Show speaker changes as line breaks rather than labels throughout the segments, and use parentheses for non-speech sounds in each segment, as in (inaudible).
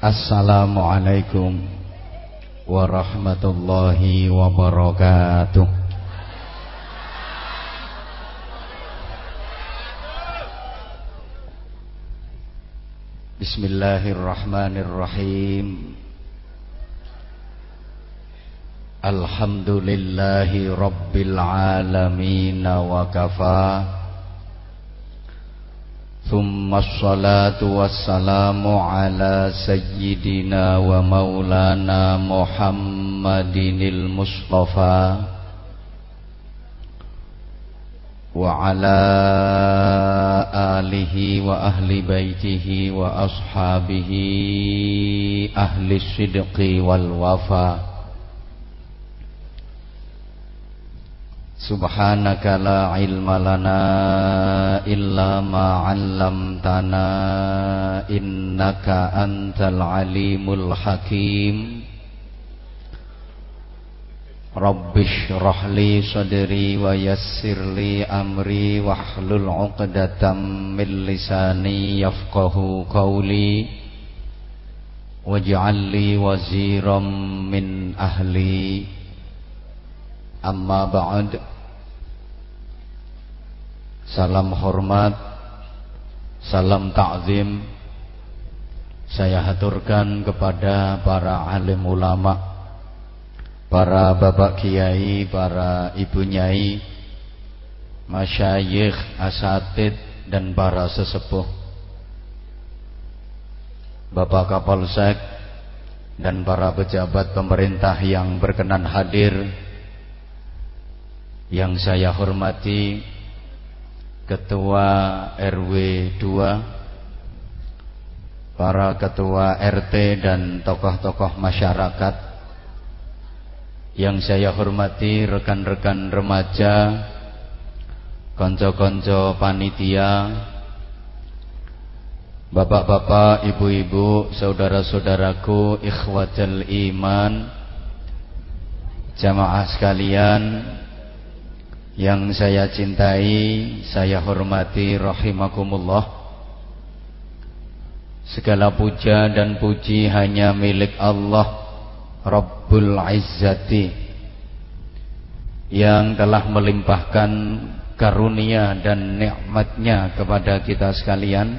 Assalamualaikum warahmatullahi wabarakatuh. Bismillahirrahmanirrahim. Alhamdulillahi rabbil alamin wa kafah ثم الصلاة والسلام على سيدنا ومولانا محمد المصطفى وعلى آله وأهل بيته وأصحابه أهل الصدق والوفاء. Subhanaka la ilma lana illa ma 'allamtana innaka antal alimul hakim. Rabbi shrah li sadri wa yassir li amri wahlul 'uqdatam min lisani yafqahu qawli. Waj'al li waziran min ahli Amma ba'd. Salam hormat Salam ta'zim. Saya haturkan kepada para alim ulama Para bapak kiai, para ibu nyai Masyayikh, asatid dan para sesepuh. Bapak Kapolsek dan para pejabat pemerintah yang berkenan hadir yang saya hormati Ketua RW 2 Para Ketua RT dan tokoh-tokoh masyarakat. Yang saya hormati rekan-rekan remaja Konco-konco panitia Bapak-bapak, ibu-ibu, saudara-saudaraku, ikhwatul iman Jamaah sekalian yang saya cintai, saya hormati rahimakumullah. Segala puja dan puji hanya milik Allah Rabbul Izzati yang telah melimpahkan karunia dan nikmatnya kepada kita sekalian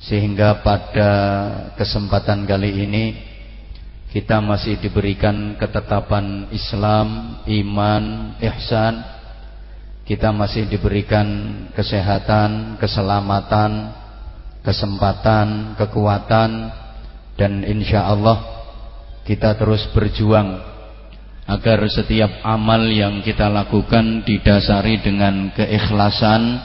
sehingga pada kesempatan kali ini kita masih diberikan ketetapan Islam, iman, ihsan kita masih diberikan kesehatan, keselamatan, kesempatan, kekuatan dan insya Allah kita terus berjuang agar setiap amal yang kita lakukan didasari dengan keikhlasan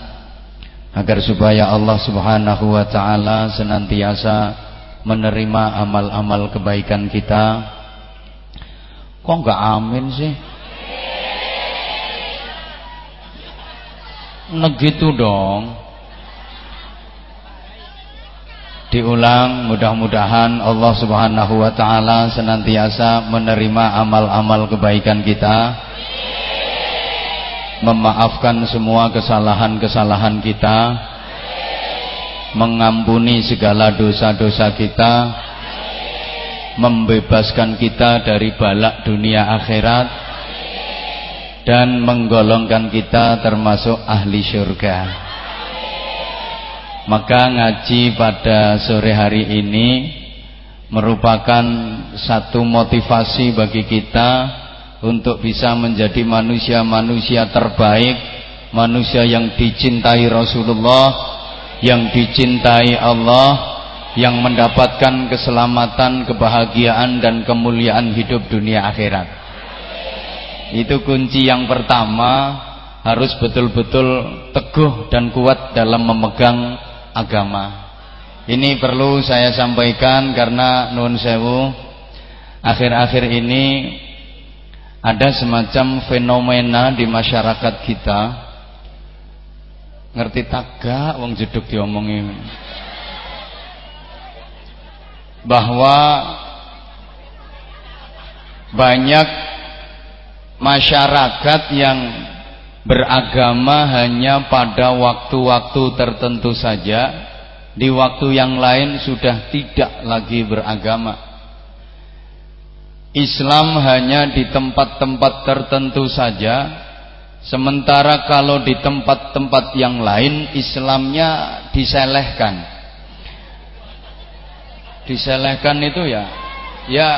agar supaya Allah Subhanahu wa taala senantiasa menerima amal-amal kebaikan kita. Kok enggak amin sih? Negitu dong. Diulang mudah-mudahan Allah Subhanahu wa taala senantiasa menerima amal-amal kebaikan kita. Memaafkan semua kesalahan-kesalahan kita. Mengampuni segala dosa-dosa kita. Membebaskan kita dari balak dunia akhirat dan menggolongkan kita termasuk ahli syurga maka ngaji pada sore hari ini merupakan satu motivasi bagi kita untuk bisa menjadi manusia-manusia terbaik manusia yang dicintai Rasulullah yang dicintai Allah yang mendapatkan keselamatan, kebahagiaan dan kemuliaan hidup dunia akhirat itu kunci yang pertama harus betul-betul teguh dan kuat dalam memegang agama. Ini perlu saya sampaikan karena nun sewu akhir-akhir ini ada semacam fenomena di masyarakat kita. Ngerti taga wong jeduk diomongin. Bahwa banyak masyarakat yang beragama hanya pada waktu-waktu tertentu saja di waktu yang lain sudah tidak lagi beragama. Islam hanya di tempat-tempat tertentu saja, sementara kalau di tempat-tempat yang lain Islamnya diselehkan. Diselehkan itu ya, ya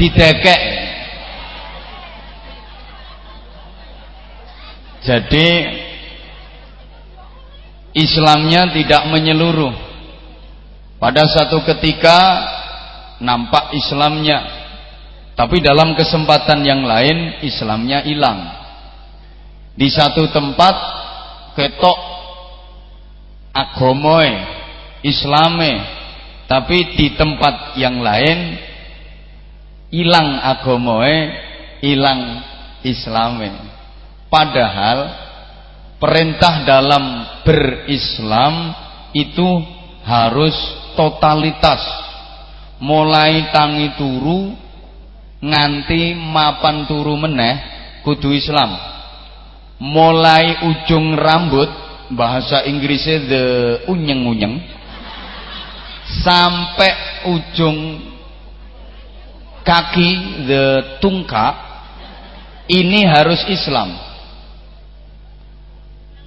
didekek. Jadi Islamnya tidak menyeluruh pada satu ketika nampak Islamnya, tapi dalam kesempatan yang lain Islamnya hilang. Di satu tempat ketok agomoe, Islame, tapi di tempat yang lain hilang agomoe, hilang Islame. Padahal perintah dalam berislam itu harus totalitas. Mulai tangi turu nganti mapan turu meneh kudu Islam. Mulai ujung rambut bahasa Inggrisnya the unyeng-unyeng. Sampai ujung kaki the tungka ini harus Islam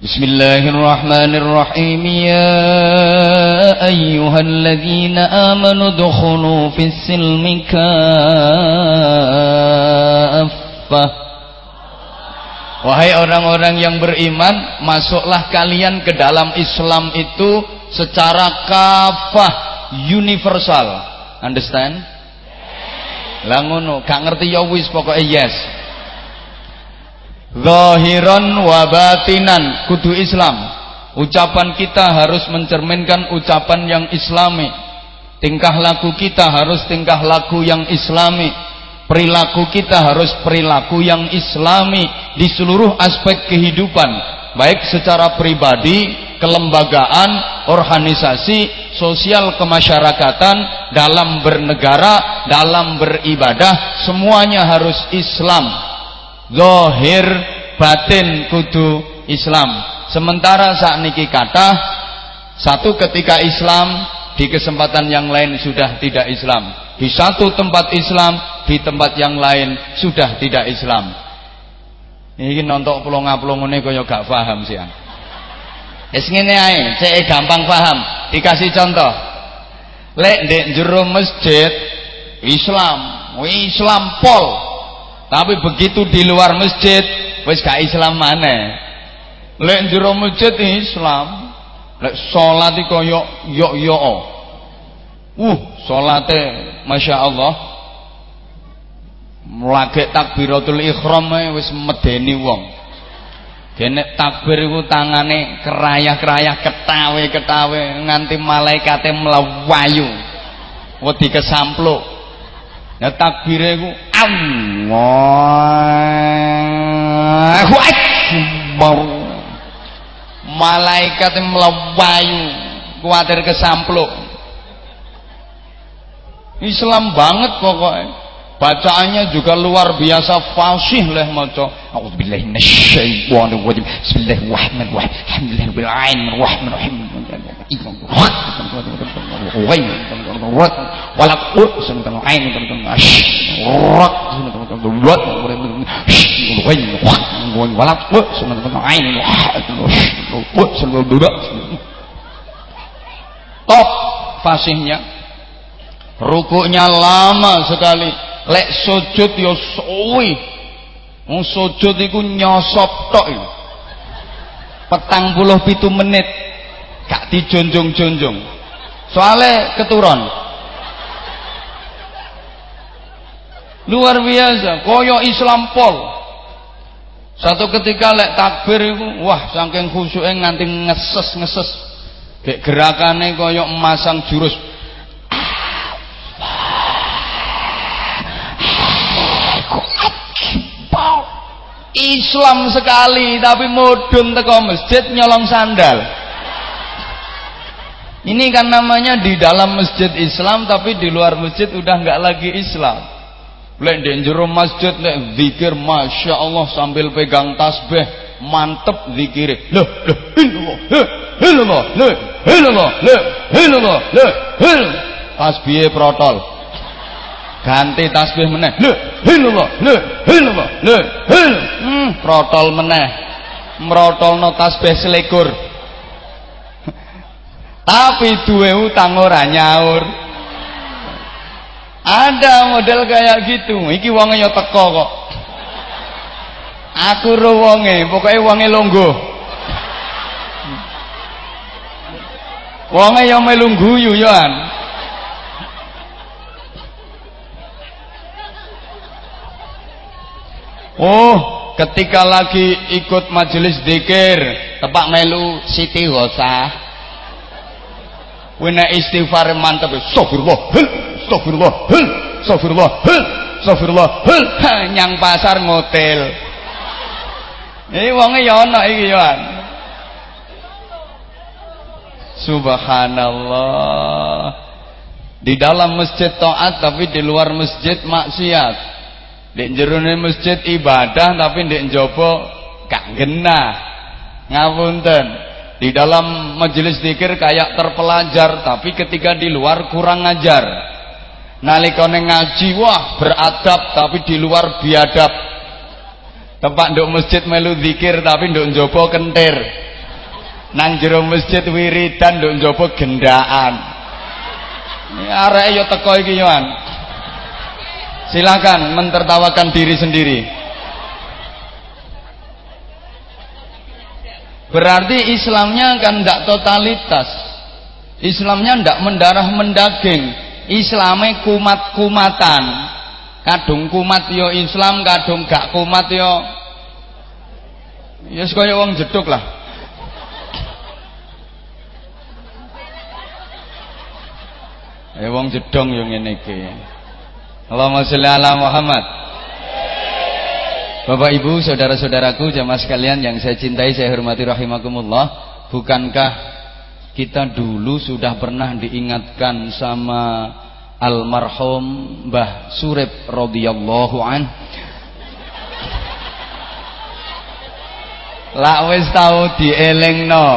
بسم الله الرحمن الرحيم يا أيها الذين آمنوا ادخلوا في السلم كافة Wahai orang-orang yang beriman, masuklah kalian ke dalam Islam itu secara kafah, universal. Understand? Lah ngono, gak ngerti ya wis pokoke yes. Zahiran wa batinan kudu Islam. Ucapan kita harus mencerminkan ucapan yang islami. Tingkah laku kita harus tingkah laku yang islami. Perilaku kita harus perilaku yang islami di seluruh aspek kehidupan, baik secara pribadi, kelembagaan, organisasi, sosial kemasyarakatan, dalam bernegara, dalam beribadah, semuanya harus Islam zahir batin kudu Islam sementara saat niki kata satu ketika Islam di kesempatan yang lain sudah tidak Islam di satu tempat Islam di tempat yang lain sudah tidak Islam ini nonton pelonga-pelongone kaya gak paham sih Wis ngene ae, cek gampang paham. Dikasih contoh. Lek ndek jero masjid Islam, Islam pol. Tapi begitu di luar masjid, wis gak Islam mana? Lek jero masjid Islam, lek salat iki koyo yo yo. Uh, salate Masya Allah Mulage takbiratul ihram wis medeni wong. Kene takbir iku tangane kerayah-kerayah ketawe-ketawe nganti malaikate mlawayu. Wedi kesampluk. Nah takbire iku Allahu Akbar. Malaikat melawayu kuatir kesampluk. Islam banget pokoknya. Bacaannya juga luar biasa fasih leh maca. A'udzubillahi minasyaitonir rajim. Bismillahirrahmanirrahim. Top fasihnya rukuknya lama sekali lek sujud ya suwi. Wong sujud iku nyosop tok petang puluh pitu menit. Gak dijonjong-jonjong soalnya keturun luar biasa koyo Islam pol. Satu ketika lek takbir itu wah saking khusyuknya nganti ngeses-ngeses. Kayak gerakannya koyo emasang jurus Islam sekali tapi mudun teko masjid nyolong sandal. Ini kan namanya di dalam masjid Islam tapi di luar masjid udah nggak lagi Islam. Lek di jero masjid lek zikir Masya Allah sambil pegang tasbih mantep zikire. La illallah la illallah la illallah la illallah la illallah. Tasbih protol ganti tasbih meneh. La illallah la illallah la hmm, protol meneh. Mrotolno tasbih selikur. (laughs) Tapi duwe utang ora nyaur. Ada model kayak gitu. Iki wonge yo teko kok. Aku ro wonge pokoke wonge longgo wonge yo melu guyu yo Oh, ketika lagi ikut majelis dikir, tepak melu Siti Gosah. Wena istighfar mantep, astagfirullah, astagfirullah, astagfirullah, astagfirullah, nyang pasar ngotel. Ini wonge ya ana iki ya. Subhanallah. Di dalam masjid taat tapi di luar masjid maksiat. Di jerone masjid ibadah tapi di njaba gak genah. Ngapunten. Di dalam majelis zikir kayak terpelajar tapi ketika di luar kurang ngajar. Nalikane ngaji wah beradab tapi di luar biadab. Tempat nduk masjid melu zikir tapi nduk njaba kentir. Nang jero masjid wiridan nduk njaba gendaan. Ini arek yo teko iki Silakan mentertawakan diri sendiri. Berarti Islamnya kan tidak totalitas. Islamnya tidak mendarah mendaging. Islamnya kumat-kumatan. Kadung kumat yo Islam, kadung gak kumat yo ya sekaya wong jeduk lah. Ya wong jedong yo ngene iki. Allahumma sholli ala Muhammad. Bapak Ibu, saudara-saudaraku, jamaah sekalian yang saya cintai, saya hormati rahimakumullah. Bukankah kita dulu sudah pernah diingatkan sama almarhum Mbah Surip radhiyallahu an? Lak wis tau dielingno.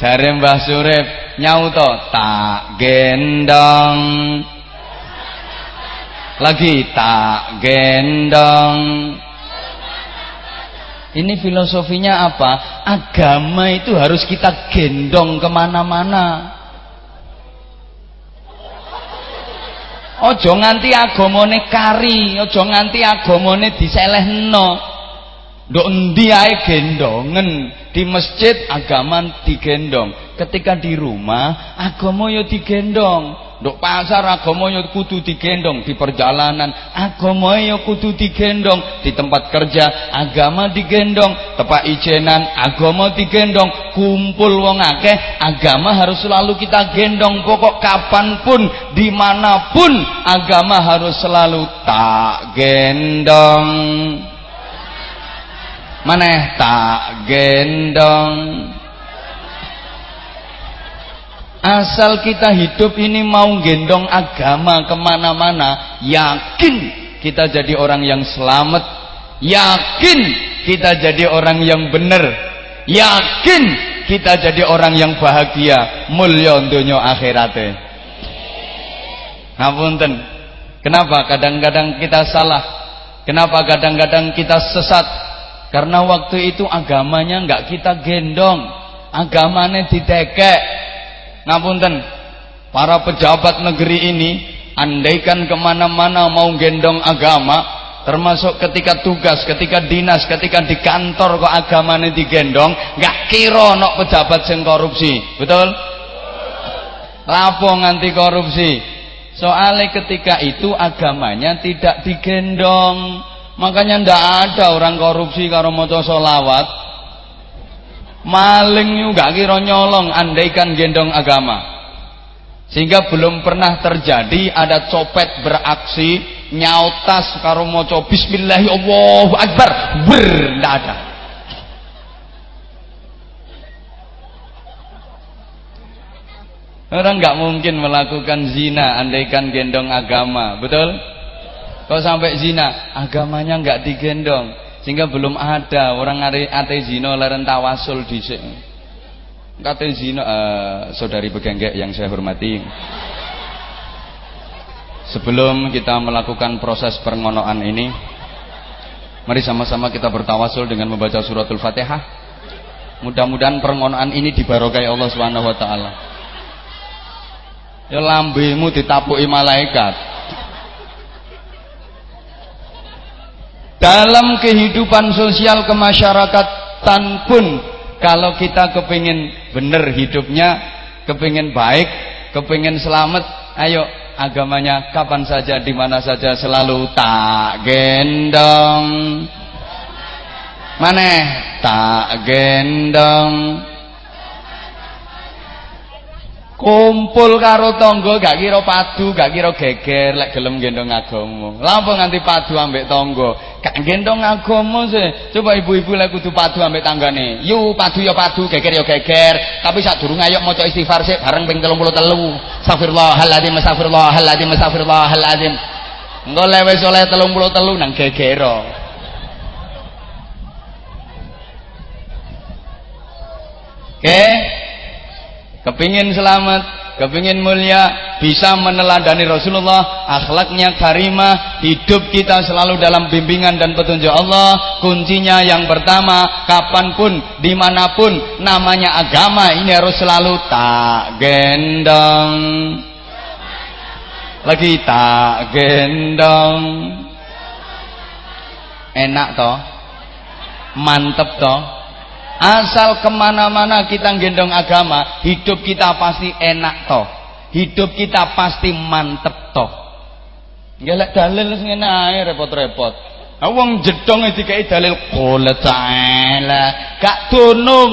Jare Mbah Surip nyauto tak gendong lagi tak gendong. Ini filosofinya apa? Agama itu harus kita gendong ke mana-mana. Ojo nganti agamane kari ojo nganti agamane diselehno ndok endi gendongen di masjid agama digendong. Ketika di rumah agama yo digendong. Nduk pasar agama yo kudu digendong. Di perjalanan, agama yo kudu digendong. Di tempat kerja, agama digendong, tepak ijenan, agama digendong, kumpul wong akeh, agama harus selalu kita gendong. Pokok kapan pun, di mana pun agama harus selalu tak gendong. Maneh tak gendong Asal kita hidup ini mau gendong agama ke mana-mana, yakin kita jadi orang yang selamat, yakin kita jadi orang yang benar, yakin kita jadi orang yang bahagia, mulia dunia akhiratnya. Ngapunten. Kenapa kadang-kadang kita salah? Kenapa kadang-kadang kita sesat? Karena waktu itu agamanya nggak kita gendong, agamanya ditekek, Ngapunten, para pejabat negeri ini andaikan ke mana-mana mau gendong agama, termasuk ketika tugas, ketika dinas, ketika di kantor kok agamanya digendong, nggak kira nok pejabat sing korupsi, betul? Lapo nganti korupsi. Soalnya ketika itu agamanya tidak digendong. Makanya ndak ada orang korupsi karo maca solawat maling juga kira nyolong andaikan gendong agama. Sehingga belum pernah terjadi ada copet beraksi nyautas karo maca bismillahi Allahu akbar. Ber ndak ada. Orang nggak mungkin melakukan zina andaikan gendong agama, betul? Kalau sampai zina, agamanya nggak digendong, Sehingga belum ada orang ate zina leren tawasul dhisik. Kate zina uh, saudari begenggek yang saya hormati. Sebelum kita melakukan proses pengonoan ini, mari sama-sama kita bertawasul dengan membaca suratul Fatihah. Mudah-mudahan permohonan ini dibarokai Allah Subhanahu wa taala. Ya lambemu ditapuki malaikat. Dalam kehidupan sosial kemasyarakatan pun kalau kita kepingin benar hidupnya kepingin baik kepingin selamat ayo agamanya kapan saja di mana saja selalu tak gendong. Mana tak gendong kumpul karo tonggo gak kira padu gak kira geger lek gelem gendong agama lampu nganti padu ambek tonggo gak gendong agama sih. Coba ibu-ibu lek kudu padu ambek tanggane. Yu padu ya padu geger ya geger. Tapi sak durung ayo maca istighfar sih bareng ping 33 astagfirullahaladzim astagfirullahaladzim astagfirullahaladzim engko lek wis oleh 33 nang gegero. Oke? okay? Kepingin selamat, kepingin mulia, bisa meneladani Rasulullah, akhlaknya karimah, hidup kita selalu dalam bimbingan dan petunjuk Allah. Kuncinya yang pertama, kapan pun, di mana pun, namanya agama ini harus selalu tak gendong. Lagi tak gendong. Enak toh? Mantep toh? Asal ke mana-mana kita gendong agama, hidup kita pasti enak toh. Hidup kita pasti mantep toh. Gelek dalil sing ae repot-repot. Wong jedong dikai dalil qala ta'ala, gak tunung.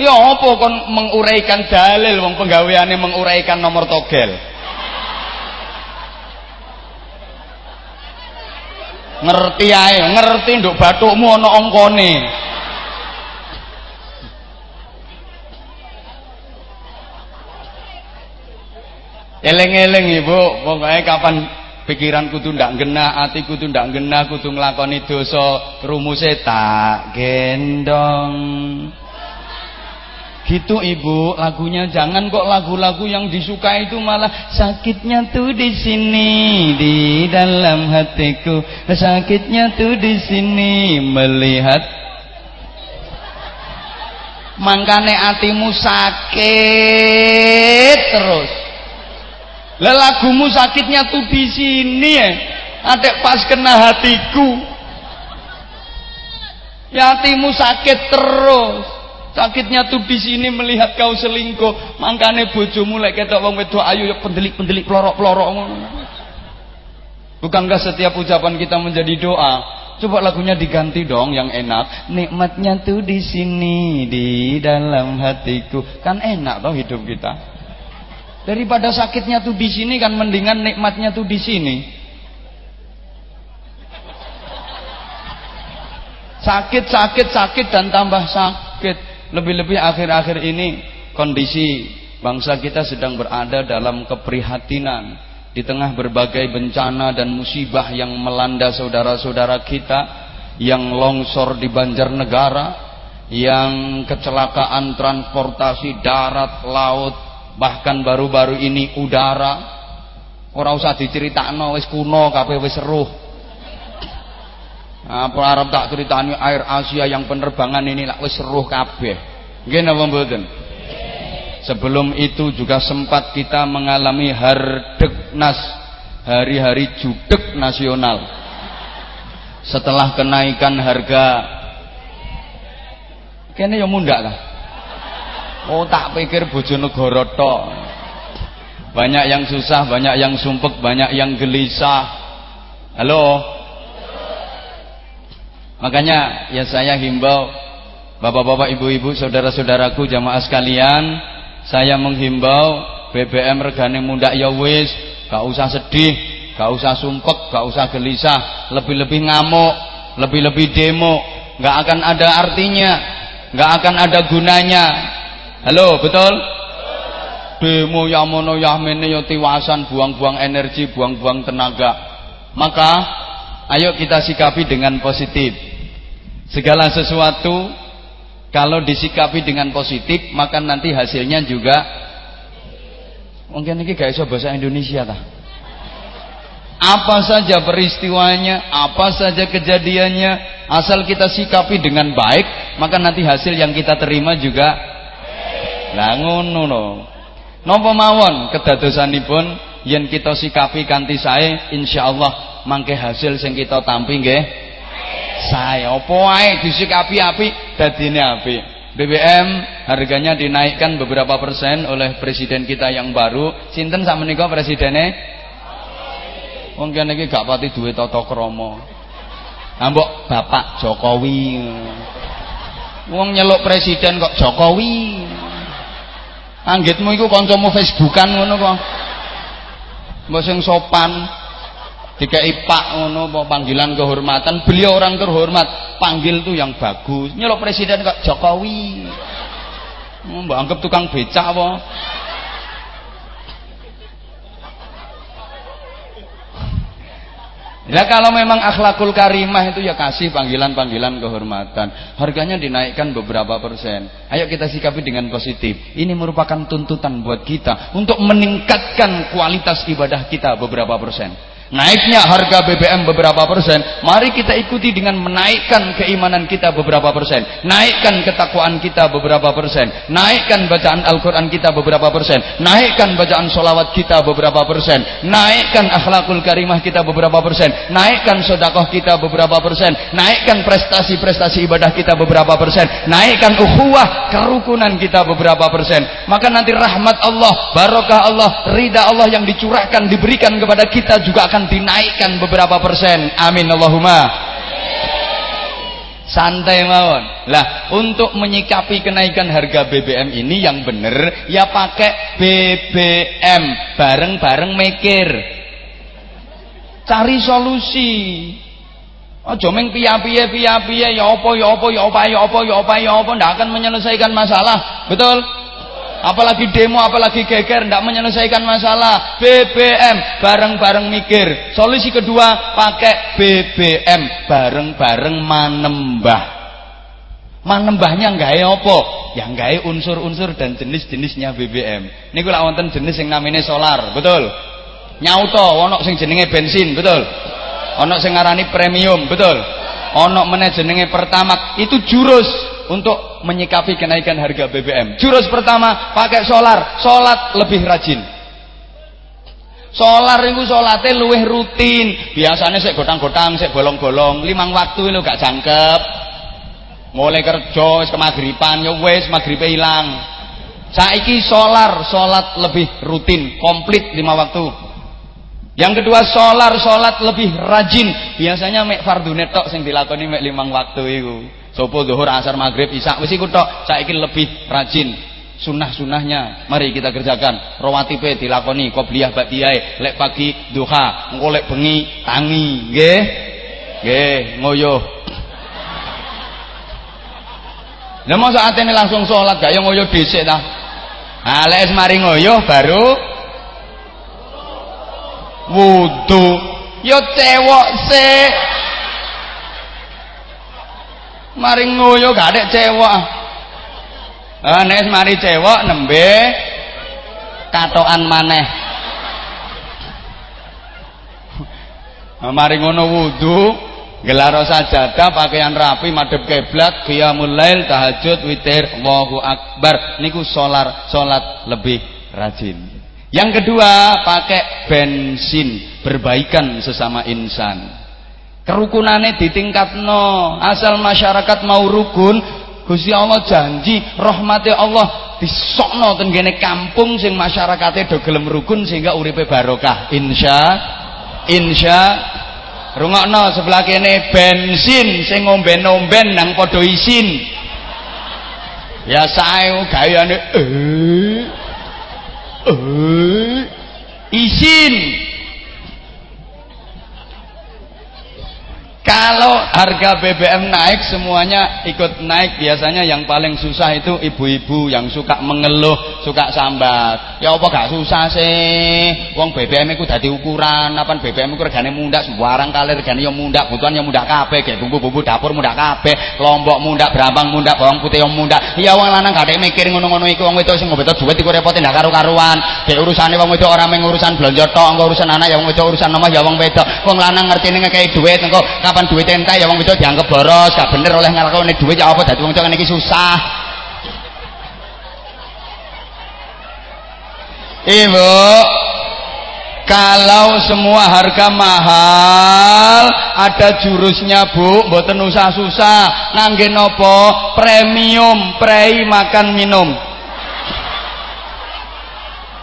Ya apa kon menguraikan dalil wong penggaweane menguraikan nomor togel. Ngerti ae ngerti nduk bathukmu ana angkane Eleng-eleng ibu, pokoknya kapan pikiran kudu ndak ngena, ati kudu ndak ngena, kudu nglakoni dosa, rumuse tak gendong. Gitu ibu, lagunya jangan kok lagu-lagu yang disukai itu malah sakitnya tuh di sini di dalam hatiku, sakitnya tuh di sini melihat mangkane hatimu sakit terus. Lah lagumu sakitnya tuh di sini ya. Adek pas kena hatiku. Ya hatimu sakit terus. Sakitnya tuh di sini melihat kau selingkuh. Mangkane bojomu lek ketok wong wedok ayu ya pendelik-pendelik plorok-plorok. Bukankah setiap ucapan kita menjadi doa? Coba lagunya diganti dong yang enak. Nikmatnya tuh di sini di dalam hatiku. Kan enak toh hidup kita. Daripada sakitnya tuh di sini kan mendingan nikmatnya tuh di sini. Sakit, sakit, sakit dan tambah sakit. Lebih-lebih akhir-akhir ini kondisi bangsa kita sedang berada dalam keprihatinan di tengah berbagai bencana dan musibah yang melanda saudara-saudara kita yang longsor di Banjarnegara, yang kecelakaan transportasi darat, laut, bahkan baru-baru ini udara. Ora usah diceritakno wis kuno kabeh wis seruh. Apa Arab tak ceritani air Asia yang penerbangan ini lah wis seruh kabeh. Nggih napa mboten? Sebelum itu juga sempat kita mengalami hardeknas hari-hari judek nasional. Setelah kenaikan harga kene ya mundak lah. Oh tak pikir Bojonegoro tok. Banyak yang susah, banyak yang sumpek, banyak yang gelisah. Halo, Makanya ya saya himbau Bapak-bapak, ibu-ibu, saudara-saudaraku, jamaah sekalian, saya menghimbau BBM regane mundak ya wis, gak usah sedih, gak usah sumpek, gak usah gelisah, lebih-lebih ngamuk, lebih-lebih demo, gak akan ada artinya, gak akan ada gunanya. Halo, betul? demo ya mono ya mene ya tiwasan buang-buang energi buang-buang tenaga maka ayo kita sikapi dengan positif segala sesuatu kalau disikapi dengan positif maka nanti hasilnya juga mungkin ini gak iso bahasa Indonesia tah apa saja peristiwanya apa saja kejadiannya asal kita sikapi dengan baik maka nanti hasil yang kita terima juga lah ngono no napa mawon kedadosanipun yen kita sikapi kanthi sae insyaallah mangke hasil sing kita tampi nggih sae apa wae disikapi apik dadine apik BBM harganya dinaikkan beberapa persen oleh presiden kita yang baru. Sinten sama menika presidennya? Mungkin iki gak pati duit tata krama. Ambok Bapak Jokowi. Wong nyeluk presiden kok Jokowi. Anggitmu iku kancamu Facebookan ngono kok. Mbok sing sopan. Dikai Pak ngono panggilan kehormatan, beliau orang terhormat, panggil tuh yang bagus. Nyelok presiden kok Jokowi. Mbok anggap tukang becak apa? Ya kalau memang akhlakul karimah itu ya kasih panggilan-panggilan kehormatan. Harganya dinaikkan beberapa persen. Ayo kita sikapi dengan positif. Ini merupakan tuntutan buat kita untuk meningkatkan kualitas ibadah kita beberapa persen. Naiknya harga BBM beberapa persen, mari kita ikuti dengan menaikkan keimanan kita beberapa persen, naikkan ketakwaan kita beberapa persen, naikkan bacaan Al-Quran kita beberapa persen, naikkan bacaan solawat kita beberapa persen, naikkan akhlakul karimah kita beberapa persen, naikkan sodakoh kita beberapa persen, naikkan prestasi-prestasi ibadah kita beberapa persen, naikkan ukhuwah kerukunan kita beberapa persen. Maka nanti rahmat Allah, barokah Allah, ridha Allah yang dicurahkan diberikan kepada kita juga akan akan dinaikkan beberapa persen. Amin Allahumma. Santai mawon. Lah, untuk menyikapi kenaikan harga BBM ini yang benar ya pakai BBM, bareng-bareng mikir. Cari solusi. Aja meng piye-piye piye-piye ya apa ya apa ya apa ya apa ya apa ya apa ndak akan menyelesaikan masalah. Betul? Apalagi demo, apalagi geger, tidak menyelesaikan masalah. BBM, bareng-bareng mikir. Solusi kedua, pakai BBM, bareng-bareng manembah. Manembahnya nggak? Ya nggak unsur-unsur dan jenis-jenisnya BBM. Ini kalau wonten jenis yang namanya solar, betul? Nyauto, ono sing jenenge bensin, betul? Ono sing ngarani premium, betul? Ono meneh jenenge pertamak, itu jurus untuk menyikapi kenaikan harga BBM. Jurus pertama, pakai solar, solat lebih rajin. Solar itu solatnya luwih rutin. Biasanya saya gotang-gotang, saya bolong-bolong, limang waktu itu gak jangkep. Mulai kerja, ke magriban, ya wes magribe hilang. Saiki solar, solat lebih rutin, komplit lima waktu. Yang kedua solar, solat lebih rajin. Biasanya mek fardu netok sing dilakoni mek limang waktu itu. Sopo zuhur, asar, maghrib, isya. Wis iku tok. Saiki lebih rajin. Sunah-sunahnya mari kita kerjakan. Rawatibe dilakoni qobliyah ba'diyah lek pagi duha engko lek bengi tangi. Nggih? Nggih ngoyo. Lah masa atene langsung sholat gak yo ngoyo dhisik ta? Nah lek mari ngoyo baru? Wudu. Yo cewek sik mari ngoyo gak ada cewek. Ah nek mari cewek nembe katokan maneh. Mari ngono wudu gelar sajadah pakaian rapi madhep kiblat qiyamul lail tahajud witir Allahu akbar. Niku solar salat lebih rajin. Yang kedua pakai bensin berbaikan sesama insan kerukunane ditingkatno. Asal masyarakat mau rukun Gusti Allah janji rahmati Allah disokno ten kampung sing masyarakatnya do gelem rukun sehingga uripe barokah. Insya insya rungokno sebelah kene bensin sing ngomben-omben nang padha isin. Ya sae gayane eh eh isin kalau harga BBM naik semuanya ikut naik. Biasanya yang paling susah itu ibu-ibu yang suka mengeluh suka sambat. Ya apa gak susah sih. Wong BBM itu dadi ukuran. Apa BBM itu regane mundak sembarang kali regane yang mundak. Butuhan yang mundak kabeh. Kayak bumbu-bumbu dapur mundak kabeh. Lombok mundak brambang mundak bawang putih yang mundak. Ya wong lanang gak mikir ngono-ngono iku. Wong wedok sing ngobet duit iku repot ndak karo-karuan kayak urusane wong wedok orang mengurusan belanja tok urusan anak ya wong wedok urusan nomah ya wong wedok. Wong lanang ngerti ngekei duit engko kapan duit entek ya wong wedok dianggap boros gak bener oleh nglakoni duit ya apa dadi wong wedok iki susah. Ibu kalau semua harga mahal ada jurusnya bu mboten usah susah ngangge nopo? Premium prei makan minum.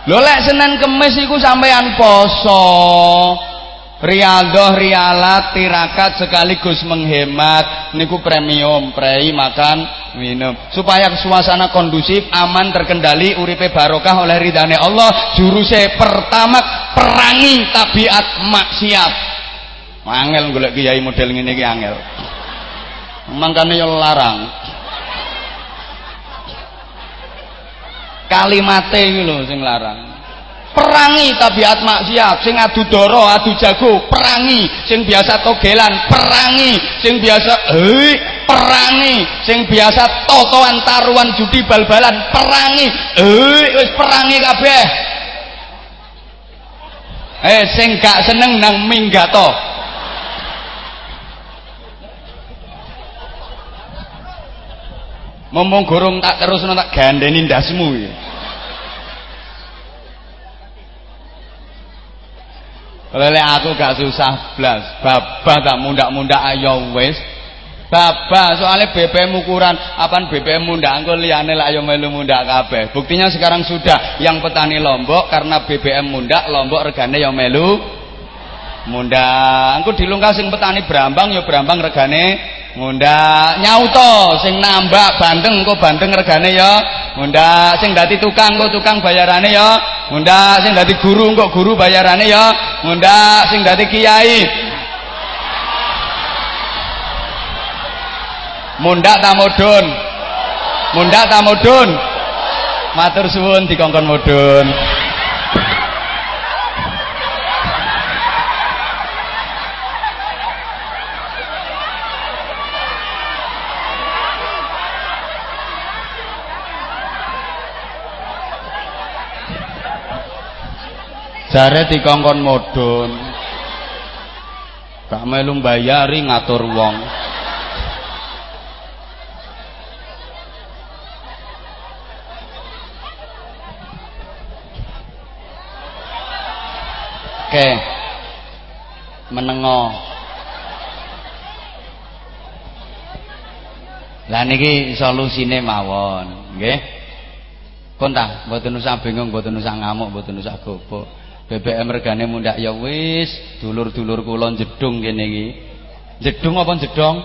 Lho lek Senin Kemis iku sampean poso Riadoh rialat tirakat sekaligus menghemat. Niku premium prei makan minum. Supaya suasana kondusif aman terkendali uripe barokah oleh ridhane Allah juruse pertama perangi tabiat maksiat. Angel golek kiai model ngene iki angel. Mangkane yo larang. Kalimate iki lho sing larang perangi tabiat maksiat. Sing adu doro adu jago perangi. Sing biasa togelan perangi. Sing biasa hei perangi. Sing biasa totoan taruhan judi bal-balan perangi. Hei wis perangi kabeh. Eh sing gak seneng nang minggato. Momong gorong tak terus tak gandeni ndasmu ya. Lele aku gak susah blas. Baba tak mundak-mundak ayo wis. Baba soalnya BBM ukuran apaan BBM mundak engko liyane lah ayo melu mundak kabeh. Buktinya sekarang sudah yang petani Lombok karena BBM mundak Lombok regane yo melu mundak. Engko dilungkas sing petani Brambang yo Brambang regane mundak. Nyauto sing nambah Bandeng engko Bandeng regane yo mundak. Sing dadi tukang engko tukang bayarane yo mundak. Sing dadi guru engko guru bayarane yo mundak sing dadi kiai. Mundak ta mudun mundak ta mudun matur suwun dikongkon mudun jare dikongkon modun gak melu bayari ngatur wong. Oke. Menengo. Lah niki solusine mawon nggih. Pun ta mboten usah bingung mboten usah ngamuk mboten usah gobok BBM regane mundak ya wis, dulur-dulur kula jedung kene iki. Jedung apa jedong?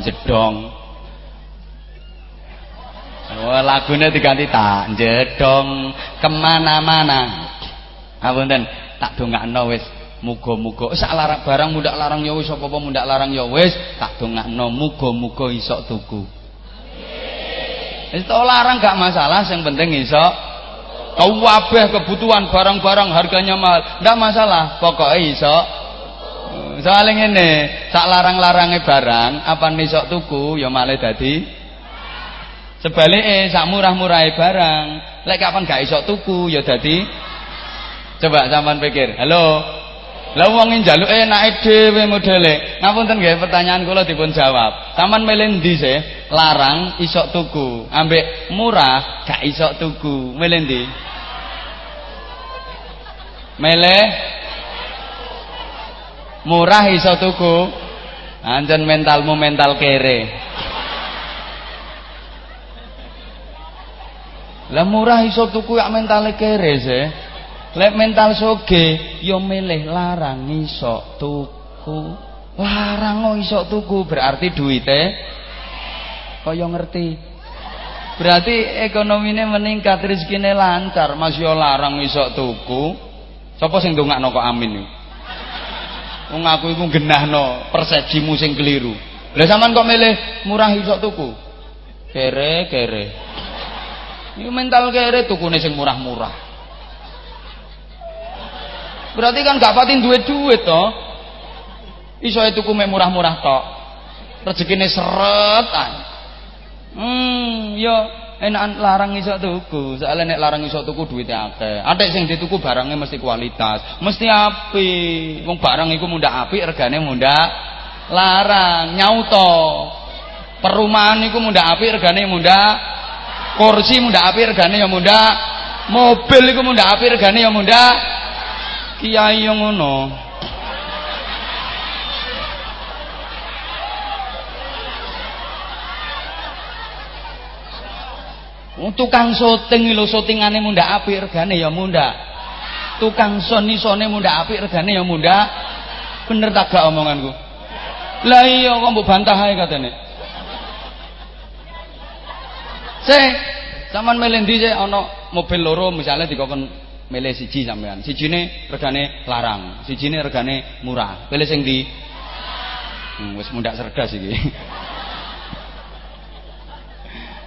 Jedong. Wah, lagune diganti tak jedong ke mana-mana. Apunten, tak dongakno wis muga-muga sak larang barang mundak larang ya wis apa-apa mundak larang ya wis tak dongakno muga-muga iso tuku. Wis larang gak masalah, yang penting iso kabeh kebutuhan barang-barang harganya mahal. Ndak masalah pokoknya iso. Soalnya ini sak larang-larangnya barang apa nisok tuku ya malah dadi. Sebaliknya sak murah-murahnya barang lek kapan gak iso tuku ya dadi. Coba sampean pikir. Halo lah wong njaluk enake dhewe modele. Ngapunten nggih pertanyaan kula dipun jawab. Sampeyan milih ndi sih? Larang isok tuku, ambek murah gak isok tuku. Milih ndi? Milih murah iso tuku. Anjen mentalmu mental kere. Lah murah iso tuku ya mentale kere sih. Lek mental soge yo ya milih larang iso tuku. Larang kok iso tuku berarti duite kaya ngerti. Berarti ekonomine meningkat, rezekine lancar, Mas yo larang iso tuku. Sapa sing ndongakno kok amin? Wong aku iku genahno persepsimu sing keliru. Lah sampean kok milih murah iso tuku? Kere, kere. Iku mental kere tukune sing murah-murah. Berarti kan gak patin duit-duit to. Iso tuku mek murah-murah tok. Rezekine seret ae. Hmm, yo enakan larang iso tuku. Soalnya nek larang iso tuku duwite akeh. Atik sing dituku barangnya mesti kualitas, mesti apik. Wong barang iku mundak apik regane mundak larang, nyauto. Perumahan iku mundak apik regane mundak kursi mundak apik regane ya mundak mobil iku mundak apik regane ya mundak kiai yang ngono. Tukang syuting lho syutingane munda apik regane ya munda. Tukang soni sone munda apik regane ya munda. Bener tak gak omonganku? Lah iya kok mbok bantah ae katene. Se, sampean milih ndi sih ana mobil loro misalnya dikokon milih siji sampean. Sijine regane larang, sijine regane murah. Pilih sing ndi? Hmm, wis mundak cerdas iki. (laughs)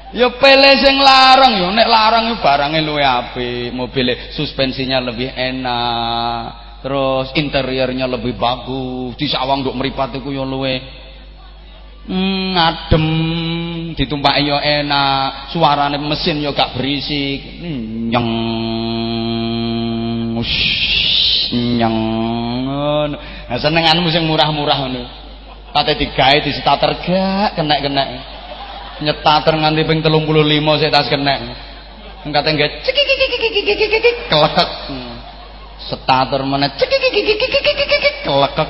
Ya pilih sing larang ya nek larang itu barangnya luwe apik, mobilnya suspensinya lebih enak, terus interiornya lebih bagus, di sawang nduk mripat iku ya luwe hmm, adem, ditumpaki ya enak, suarane mesin ya gak berisik. Hmm, nyeng. Nyeng. Nah senenganmu sing murah-murah ngono. Kate digawe di starter gak kena-kena nyetater nganti ping 35 saya tas kena engkate nggak kelekek. Starter mana kelekek.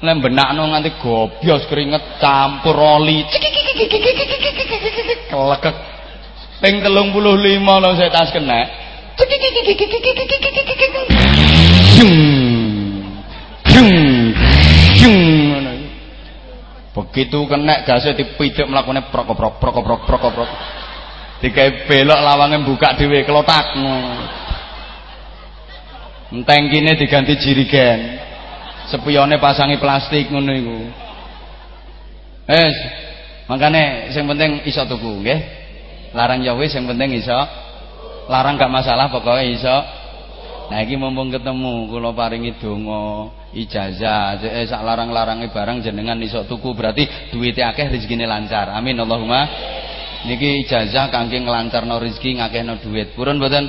Lem benakno nganti gobios keringet campur oli. Kelekek. Ping 35 lho saya tas kena Begitu kena gasnya dipidik melakukannya prokoprok prokoprok prokoprok. Dikai belok lawangnya buka dhewe kelotak. Tangkine diganti jirigen. Sepionnya pasangi plastik ngono iku. Eh, makanya yang penting iso tuku, nggih. Larang ya wis penting iso. Larang gak masalah pokoknya iso. Nah mumpung ketemu kula paringi donga ijazah. Eh sak larang-larange barang jenengan iso tuku berarti duwite akeh rezekine lancar. Amin Allahumma. Niki ijazah kangge nglancarno rezeki ngakehno duit. Purun mboten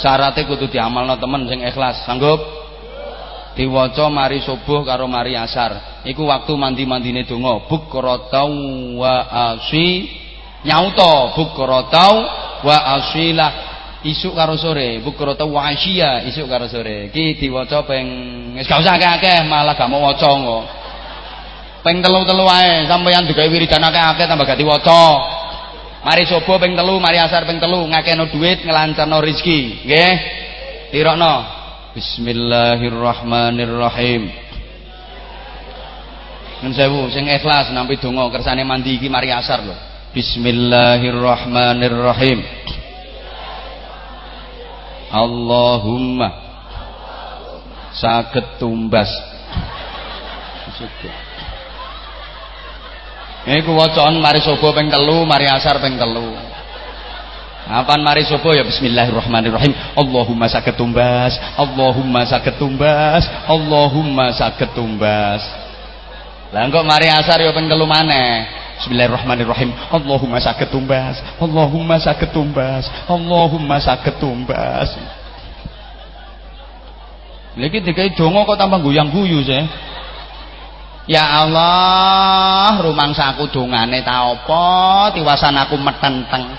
syaratnya kudu diamalno temen sing ikhlas. Sanggup? Diwaca mari subuh karo mari asar. Iku waktu mandi-mandine donga. Bukrotau wa asyi nyauto bukrotau wa asyilah isuk karo sore bukrata wa asya isuk karo sore. Iki diwaca ping wis gak usah akeh-akeh malah gak mau waca kok ping telu-telu ae sampeyan digawe wiridan akeh-akeh tambah gak diwaca. Mari subuh ping telu mari asar ping telu ngakehno duit ngelancarno rezeki. Nggih? Tirokno. Bismillahirrahmanirrahim. Nun sewu sing ikhlas nampi donga kersane mandi iki mari asar lho Bismillahirrahmanirrahim Allahumma saged tumbas Iku wacaan mari subuh ping telu, mari asar ping telu. Apaan mari subuh ya bismillahirrahmanirrahim. Allahumma saged tumbas, Allahumma saged tumbas, Allahumma saged tumbas. Lah kok mari asar ya ping telu maneh. Bismillahirrahmanirrahim. Allahumma sakit tumbas. Allahumma sakit tumbas. Allahumma sakit tumbas. Lagi dikai dongo kok tambah guyang-guyu sih. Ya Allah, rumangsaku dongane ta apa? Tiwasan aku metenteng.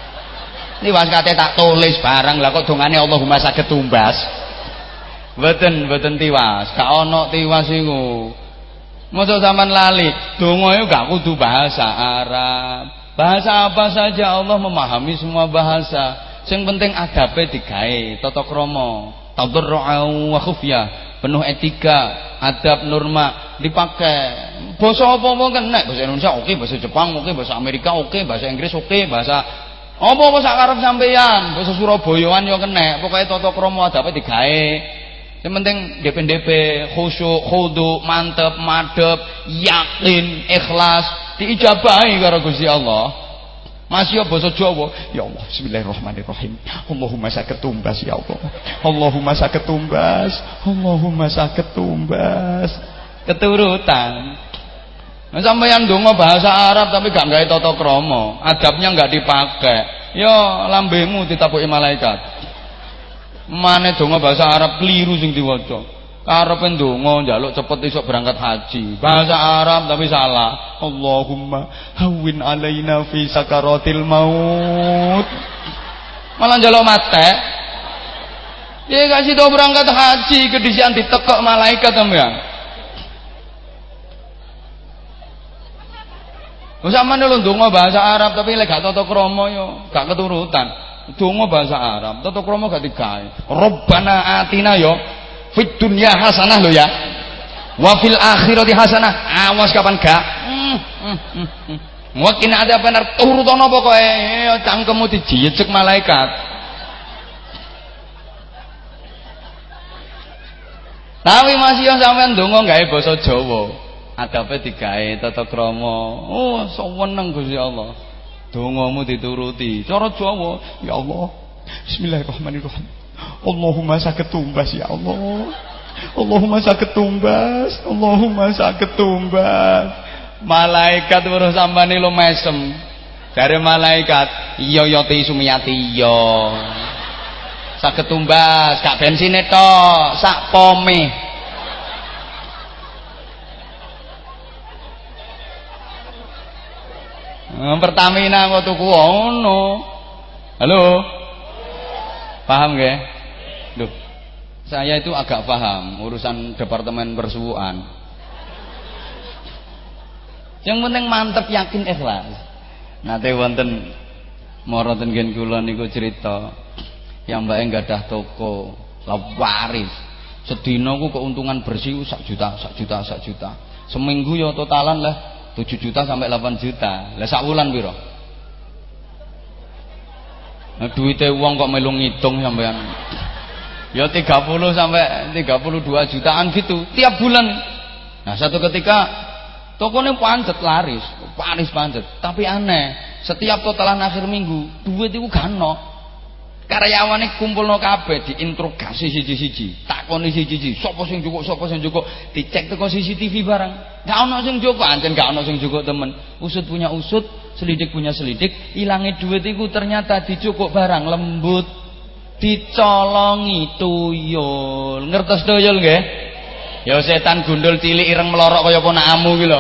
Tiwas kate tak tulis barang lah kok dongane Allahumma sakit tumbas. Mboten, mboten tiwas. Gak ana tiwas iku. Masa zaman lali, donga itu gak kudu bahasa Arab. Bahasa apa saja Allah memahami semua bahasa. Yang penting adabe digawe, tata krama, tadarru'u wa khufya, penuh etika, adab norma dipakai. Bahasa apa-apa kan nek bahasa Indonesia oke, bahasa Jepang oke, bahasa Amerika oke, bahasa Inggris oke, bahasa apa-apa sak karep sampeyan, bahasa Surabayaan yo kena. Pokoke tata krama adabe digawe. Yang penting DP-DP, khusyuk, khudu, mantep, madep, yakin, ikhlas, diijabahi karo Gusti Allah. Masih ya basa Jawa. Ya Allah, bismillahirrahmanirrahim. Allahumma sakit tumbas ya Allah. Allahumma sakit tumbas. Allahumma sakit tumbas. Keturutan. Nah, yang dongo bahasa Arab tapi gak gawe tata krama, adabnya gak dipakai. Ya lambemu ditapuki malaikat. Mane dongo bahasa Arab keliru sing diwaca. Karepe ndonga njaluk cepet isuk berangkat haji. Bahasa Arab tapi salah. Allahumma hawin alaina fi sakaratil maut. Malah njaluk mate ya kasih tau berangkat haji kedisian ditekok malaikat Wis sampean lho ndonga bahasa Arab tapi lek gak tata krama yo gak keturutan. Donga bahasa Arab, tata krama gak digawe. Robbana atina yo fit dunya hasanah lo ya wa fil akhirati hasanah awas kapan gak hmm, hmm, hmm, hmm. Ada benar turutono pokoknya cangkemmu dijijik malaikat. Tapi masih yang sampean ndonga gawe basa Jawa. Adape digawe tata krama. Oh, seneng Gusti Allah. Dongamu dituruti. Cara Jawa, ya Allah. Bismillahirrahmanirrahim. Allahumma sakit tumbas ya Allah Allahumma sakit tumbas Allahumma sakit tumbas malaikat weruh sampane lo mesem dari malaikat iya iya ti sumiyati iya sakit tumbas gak itu sak Pertamina kok tuku ono. Halo. Paham gak? Duh, saya itu agak paham urusan departemen persuuan. Yang penting mantep yakin ikhlas. Nate wonten mara ten kula niku cerita yang mbak dah toko lawaris. Sedina ku keuntungan bersih sak juta, sak juta, sak juta. Seminggu ya totalan lah 7 juta sampai 8 juta. Lah sak wulan piro? Nah, duitnya uang kok melu ngitung sampean. Ya 30 sampai 32 jutaan gitu tiap bulan. Nah, satu ketika tokonya pancet laris, laris pancet. Tapi aneh, setiap totalan akhir minggu duit itu gak karyawane kumpulno kabeh diinterogasi siji-siji takoni siji-siji sapa sing cukup sapa sing cukup dicek teko CCTV barang gak ono sing cukup ancen gak ono sing cukup temen. Usut punya usut selidik punya selidik ilangi duit iku ternyata dicukuk barang lembut. Dicolongi tuyul. Ngertos tuyul nggih? Ya setan gundul cilik ireng melorok kaya ponakmu ki lho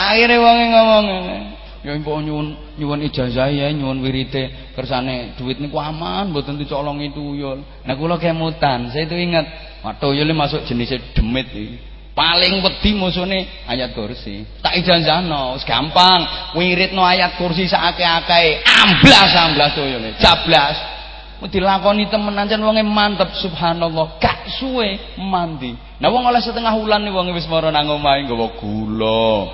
Akhirnya wonge ngomong ya mbok nyuwun nyuwun ijazah ya nyuwun wirite kersane duit niku aman mboten dicolongi tuyul. Nah kula kemutan, saya itu ingat waktu tuyul masuk jenis demit iki. Paling wedi musuhne ayat kursi. Tak ijazahno, wis gampang. Wiridno ayat kursi sakake-akeh, amblas-amblas tuyule, jablas. dilakoni temenan jan wonge mantep subhanallah gak suwe mandi nah wong oleh setengah wulan wonge wis mara nang omahe nggawa gula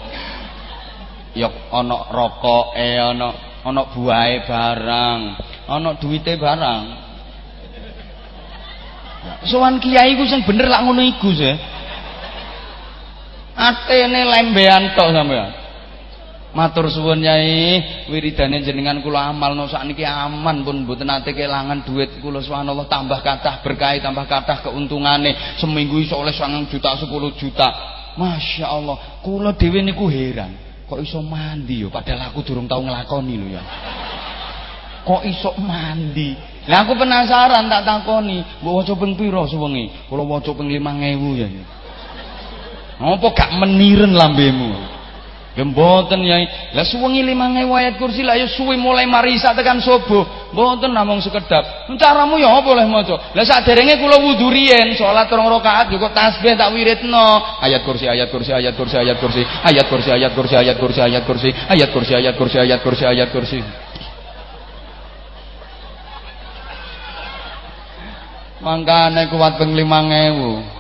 ya ana rokoke ana ana buahe barang ana duwite barang. Sowan kiai ku sing bener lak ngono iku sih atene lembean tok sampean Matur suwun Nyai, wiridane jenengan kula amalno sakniki aman pun mboten nate kelangan duit kula subhanallah tambah kathah berkah tambah kathah keuntungane. Seminggu iso oleh 9 juta 10 juta. Masya Allah, kula dhewe niku heran. Kok iso mandi yo padahal aku durung tau nglakoni lho ya. Kok iso mandi? Lah aku penasaran tak takoni, mbok waca ping pira suwengi? Kula waca ping 5000 ya. Apa gak meniren lambemu? Mboten Yai. Lah suwengi 5000 ayat kursi lah ya suwi mulai marisa tekan subuh. Mboten namung sekedap. Caramu ya apa oleh maca? Lah saderenge kula wudu riyen salat rong rakaat yo kok tasbih tak wiridno. Ayat kursi ayat kursi ayat kursi ayat kursi ayat kursi ayat kursi ayat kursi ayat kursi ayat kursi ayat kursi ayat kursi ayat kursi. Mangkane kuat ping 5000.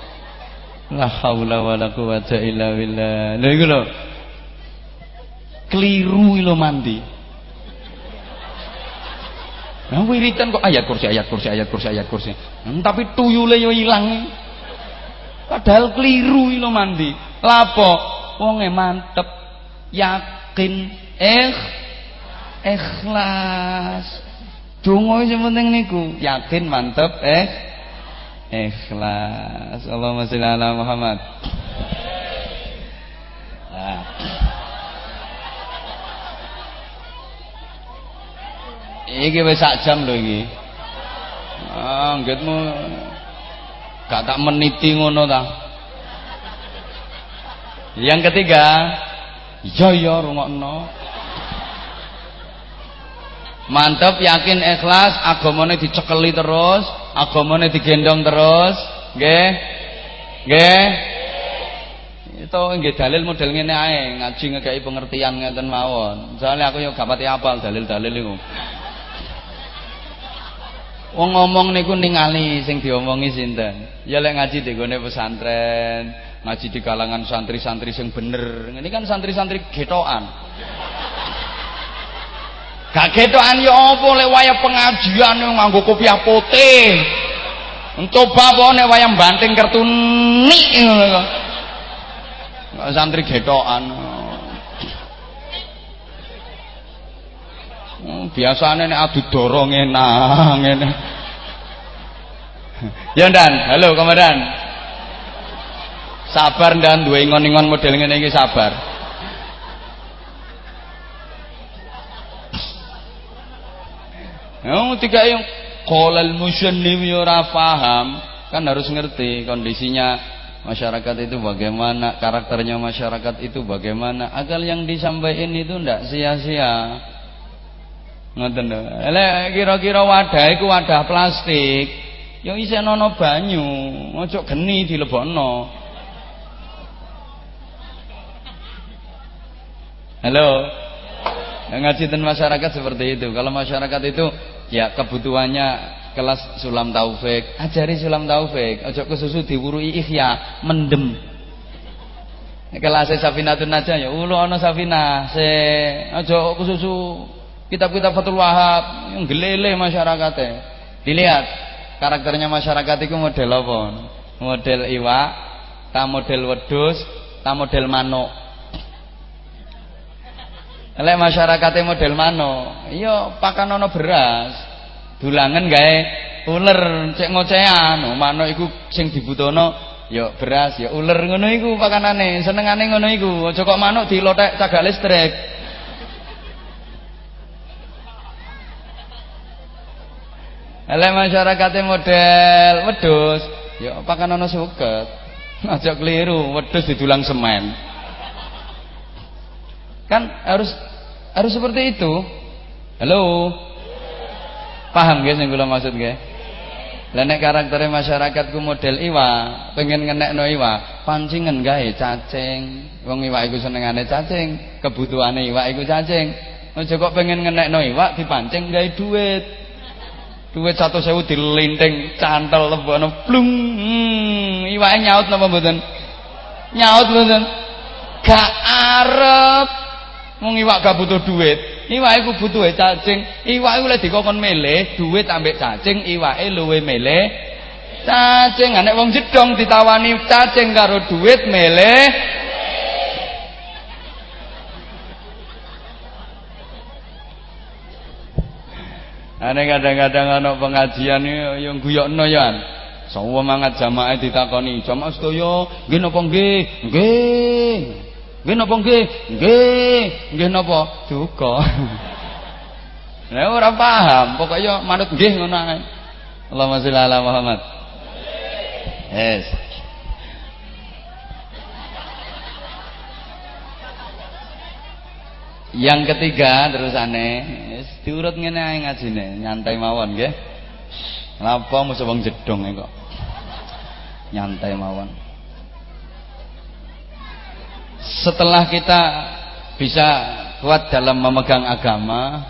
La haula wala quwata illa billah. Lha iku lho keliru lo mandi Nah, wiritan kok ayat kursi, ayat kursi, ayat kursi, ayat kursi. Hmm, tapi tuyule yo ilang. Padahal keliru lo mandi. Lapo? Wonge mantep, yakin, eh ikhlas. Donga sing penting niku, yakin, mantep, eh ikhlas. Allahumma sholli ala Muhammad. Nah. Iki wis sak jam lho iki. Ah, gak tak meniti ngono ta. Yang ketiga, iya iya rungokno. Mantep, yakin, ikhlas, agamane dicekeli terus, agamane digendong terus, nggih. Nggih. Itu nggih dalil model ngene ae, ngaji ngekeki pengertian ngeten mawon. Soalnya aku yo gak pati apal dalil-dalil iku. Wong ngomong niku ningali sing diomongi sinten. Ya lek ngaji di pesantren, ngaji di kalangan santri-santri sing bener. Ini kan santri-santri getokan. Gak getokan ya apa lek waya pengajian nganggo kopiah putih. Coba apa nek waya banting kartu nik Santri getokan. Biasanya nek adu dorong enak ngene. Ya Dan, halo Komandan. Sabar dan dua ingon-ingon model iki sabar. Yang tiga yang kolal musannif ya ora paham, kan harus ngerti kondisinya masyarakat itu bagaimana, karakternya masyarakat itu bagaimana, agar yang disampaikan itu ndak sia-sia ngoten lho. Elek kira-kira wadah iku wadah plastik. Ya isih ana banyu. Ojo geni dilebokno. Halo. Ngaji ten masyarakat seperti itu. Kalau masyarakat itu ya kebutuhannya kelas sulam taufik. Ajari sulam taufik. Ojo kesusu diwurui ihya mendem. Kelas safinatun aja ya ulo ana safina se ojo kesusu kitab-kitab Fathul Wahab yang gelele masyarakatnya. Dilihat karakternya masyarakat itu model apa? Model iwa ta model wedus ta model manuk. Lek masyarakatnya model manuk iya pakan ono beras. Dulangan gawe uler cek ngocean. Manuk iku sing dibutuhno ya beras ya uler ngono iku pakanane senengane ngono iku. Aja kok manuk dilotek cagak listrik Elek masyarakatnya model wedus, ya pakan ana suket. (laughs) Aja keliru, wedus didulang semen. Kan harus harus seperti itu. Halo. Paham guys yang kula maksud guys? Lah nek karaktere masyarakatku model iwa, pengen ngenekno iwa, pancingan gawe cacing. Wong iwa iku senengane cacing, kebutuhane iwa iku cacing. Aja kok pengen ngenekno iwa dipancing gawe duit. Duit satu sewu dilinting cantel lebono blung. Hmm, iwake nyaut napa mboten? Nyaut mboten? Gak arep. Wong iwak gak butuh duit. Iwake ku butuh cacing. Iwake oleh dikokon milih duit ambek cacing, iwake luwe milih cacing. Nek wong jedong ditawani cacing karo duit milih Ane kadang-kadang ana pengajian yang guyokno ya. Sawa mangat jamaah ditakoni, "Jamaah sedaya, nggih napa nggih?" "Nggih." "Nggih napa nggih?" "Nggih." "Nggih napa?" "Duka." (laughs) Lah ora paham, pokoknya manut nggih ngono ae. Allahumma sholli ala Muhammad. Yes. Yang ketiga terus aneh, diurut ngene ae ngajine, nyantai mawon nggih. Napa musuh wong jedong kok. Nyantai mawon. Setelah kita bisa kuat dalam memegang agama,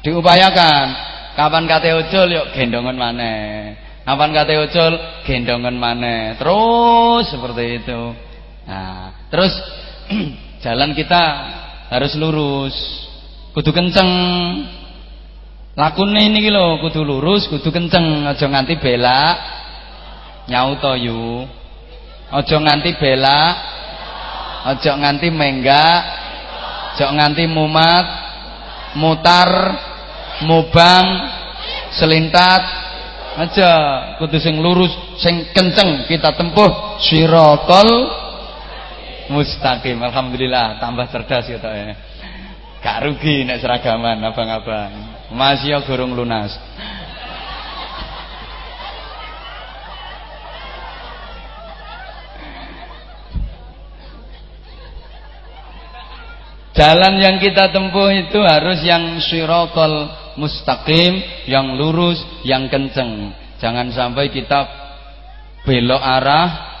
diupayakan kapan kate ujul yuk gendongan maneh. Kapan kate ujul gendongan maneh. Terus seperti itu. Nah, terus (clears throat) jalan kita harus lurus kudu kenceng Lakune niki lho kudu lurus, kudu kenceng, aja nganti belak. Nyauto yu. Aja nganti belak. Aja nganti menggak. Aja nganti mumat, mutar, mubang, selintat. Aja kudu sing lurus, sing kenceng kita tempuh sirotol mustaqim. Alhamdulillah tambah cerdas gitu ya. Gak rugi nek seragaman abang-abang. Masih ya gorong lunas. Jalan yang kita tempuh itu harus yang syirokol mustaqim, yang lurus, yang kenceng. Jangan sampai kita belok arah,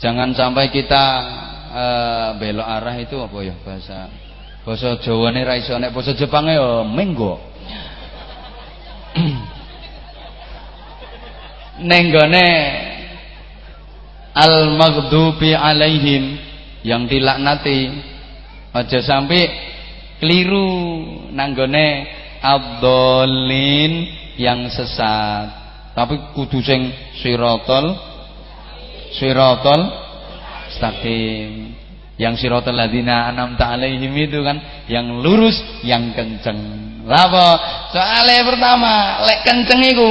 jangan sampai kita uh, belok arah itu apa ya bahasa bahasa Jawa nih raiso nek bahasa Jepang ya menggo. (clears throat) nenggone al maghdubi alaihim yang dilaknati aja sampai keliru nanggone abdolin yang sesat tapi kudu sing sirotol sirotol mustaqim yang sirotol ladina anam ta'alaihim itu kan yang lurus yang kenceng Lapa? Soalnya pertama, lek kenceng iku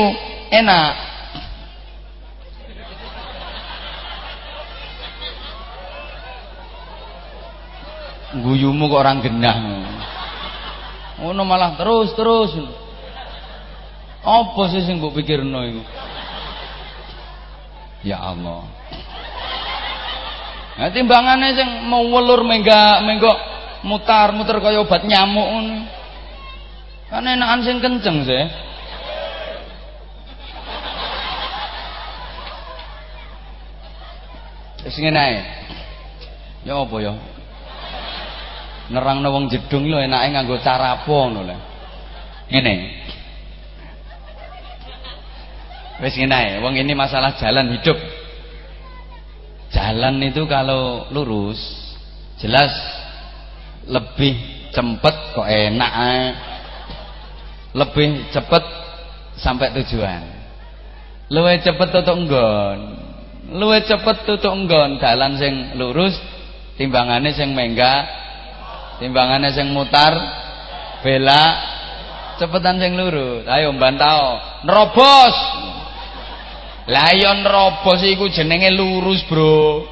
enak. Guyumu kok orang genah. Ngono malah terus terus. Apa sih sing mbok pikirno iku? Ya Allah. Nah timbangane sing mau welur mengga menggo mutar-muter kaya obat nyamuk ngono. Kan enakan sing kenceng sih. Wis ngene. Ya apa ya? Nerangno wong jedung lho enake nganggo cara apa ngono lho. Ngene. Wis ngene wong ini masalah jalan hidup. Jalan itu kalau lurus jelas lebih cepet kok enak ae lebih cepat sampai tujuan. Luwe cepet tutuk nggon. Luwe cepet tutuk nggon dalan sing lurus timbangane sing menggak timbangane sing mutar bela cepetan sing lurus. Ayo mbantao nerobos lah iya nerobos iku jenenge lurus bro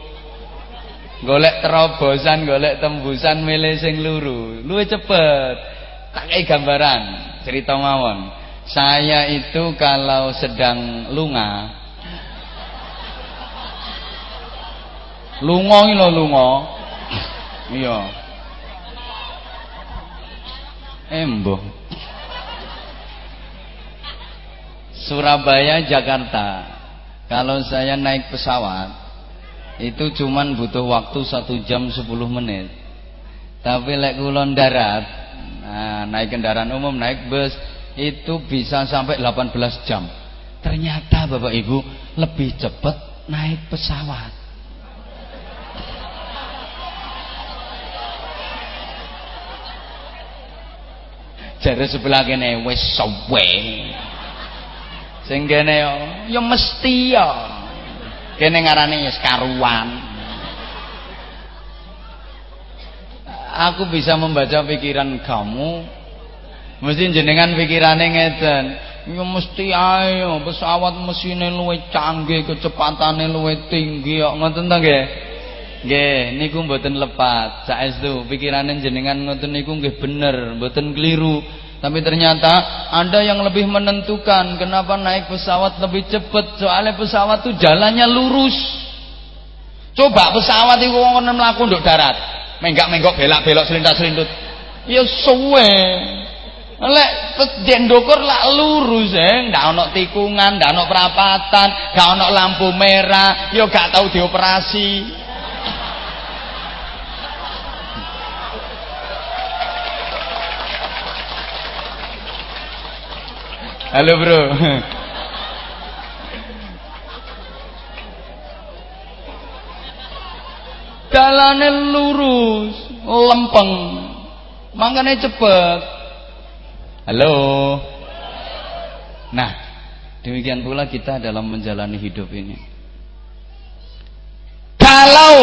golek terobosan golek tembusan milih lurus luwe cepet tak gambaran cerita mawon. Saya itu kalau sedang lunga Lunga iki lho lunga. Iya. Embo. Surabaya Jakarta. Kalau saya naik pesawat itu cuman butuh waktu satu jam 10 menit. Tapi lek kulon darat Nah, naik kendaraan umum, naik bus itu bisa sampai 18 jam. Ternyata Bapak Ibu lebih cepat naik pesawat. Jare sebelah kene wis suwe. Sing kene ya mesti ya. Kene ngarane karuan. aku bisa membaca pikiran kamu. Mesti jenengan pikirane ngeten. Ya mesti ayo pesawat mesinnya luwe canggih kecepatane luwe tinggi kok ngoten ta nggih? Nggih niku mboten lepat. Saestu pikirane jenengan ngoten niku nggih bener mboten keliru tapi ternyata ada yang lebih menentukan kenapa naik pesawat lebih cepat. Soalnya pesawat itu jalannya lurus. Coba pesawat itu ngono mlaku nduk darat. Menggak-menggok belak-belok selintas-selintut ya suwe. Lek jendokur lak lurus eh. Ndak ana tikungan ndak ana perapatan gak ana lampu merah. Ya gak tau dioperasi halo bro dalane lurus lempeng makanya cepet halo Nah, demikian pula kita dalam menjalani hidup ini. Kalau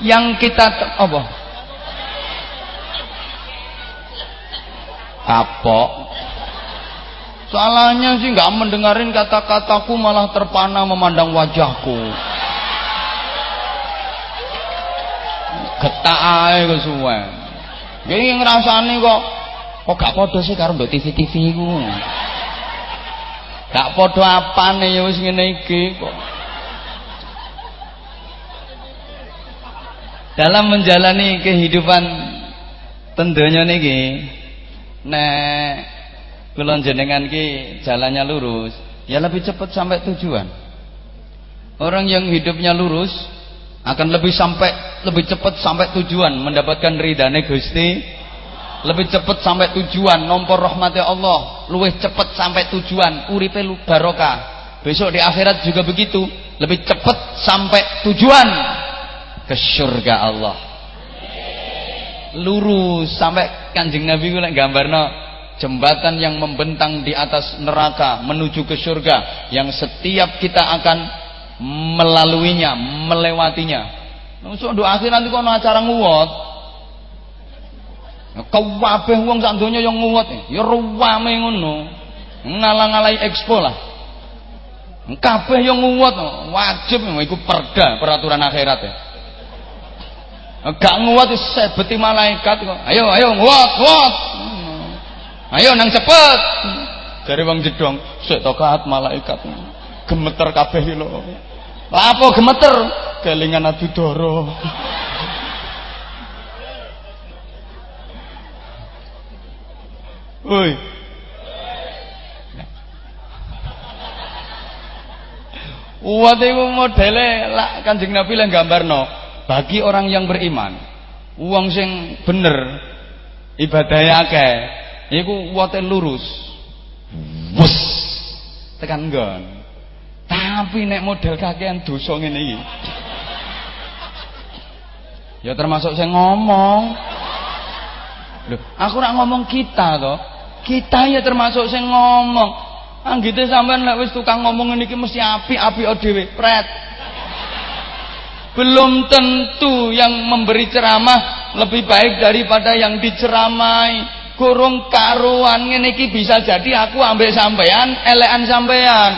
yang kita apa? Kapok. Salahnya sih nggak mendengarin kata-kataku malah terpana memandang wajahku. Getak ae kesuwen. Iki ngrasani kok kok gak padha sih karo mbok TV-TV ku. Gak padha apane ya wis ngene iki kok. Dalam menjalani kehidupan tentunya niki nek kula jenengan ki jalannya lurus, ya lebih cepat sampai tujuan. Orang yang hidupnya lurus akan lebih sampai lebih cepat sampai tujuan mendapatkan ridane Gusti. Lebih cepat sampai tujuan nomor rahmati Allah luwih cepat sampai tujuan uripe barokah. Besok di akhirat juga begitu lebih cepat sampai tujuan ke surga Allah lurus sampai kanjeng Nabi gue gambarno jembatan yang membentang di atas neraka menuju ke surga yang setiap kita akan melaluinya, melewatinya. Nusuk do akhir nanti kono acara nguwot. Kabeh wong sak donya yang nguwot, ya ruwame ngono. Ngalang-alai expo lah. Kabeh yang nguwot, wajib iku perda peraturan akhirat ya. Gak nguwot sebeti malaikat. Ayo ayo nguwot, nguwot. Ayo nang cepet. Dari wong jedong, sik tokat malaikat. Gemeter kabeh lho. Lapo gemeter? Kelingan adu doro. Woi. Uwat itu modele lah Kanjeng Nabi yang gambarno. Bagi orang yang beriman, uang sing bener ibadahnya akeh, iku uwate lurus. Wus. Tekan nggon. Tapi nek model kakean dosa ngene iki. Ya termasuk saya ngomong. Loh, aku rak ngomong kita toh. Kita ya termasuk saya ngomong. Anggite sampean nek wis tukang ngomong iki mesti api-api dhewe, pret. Belum tentu yang memberi ceramah lebih baik daripada yang diceramai. Kurung karuan iki bisa jadi aku ambek sampean, elekan sampean.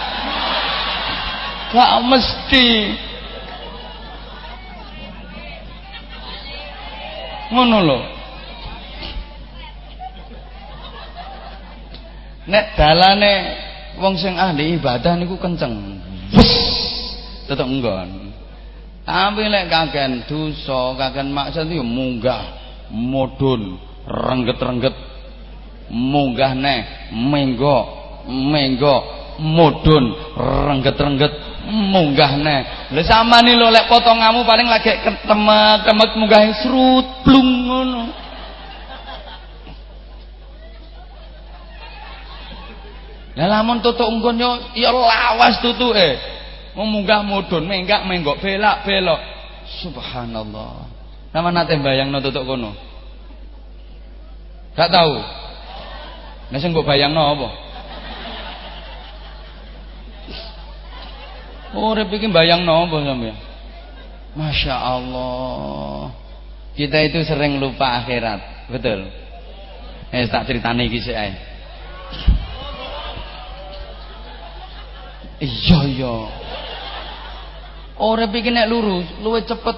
Gak mesti. Ngono lho. Nek dalane wong sing ahli ibadah niku kenceng. Wes. Tetep nggon. Tapi lek kaken dosa, kaken maksud yo munggah, modun, rengget-rengget. Munggah neh, menggok, menggok, modun, rengget-rengget munggah nih lha sama nih lo lek potongamu paling lagi ketemek kemek munggah serut plung ngono Lah lamun tutuk nggon yo ya lawas tutuke. Munggah mudun, menggak menggok belak belok. Subhanallah. Sama nate bayangno tutuk kono. Gak tahu. Nek sing mbok bayangno apa? Urip iki bayang nopo sampean? Masya Allah. Kita itu sering lupa akhirat, betul? Eh tak ceritane iki sik ae. Iya iya. Urip iki nek lurus, luwih cepet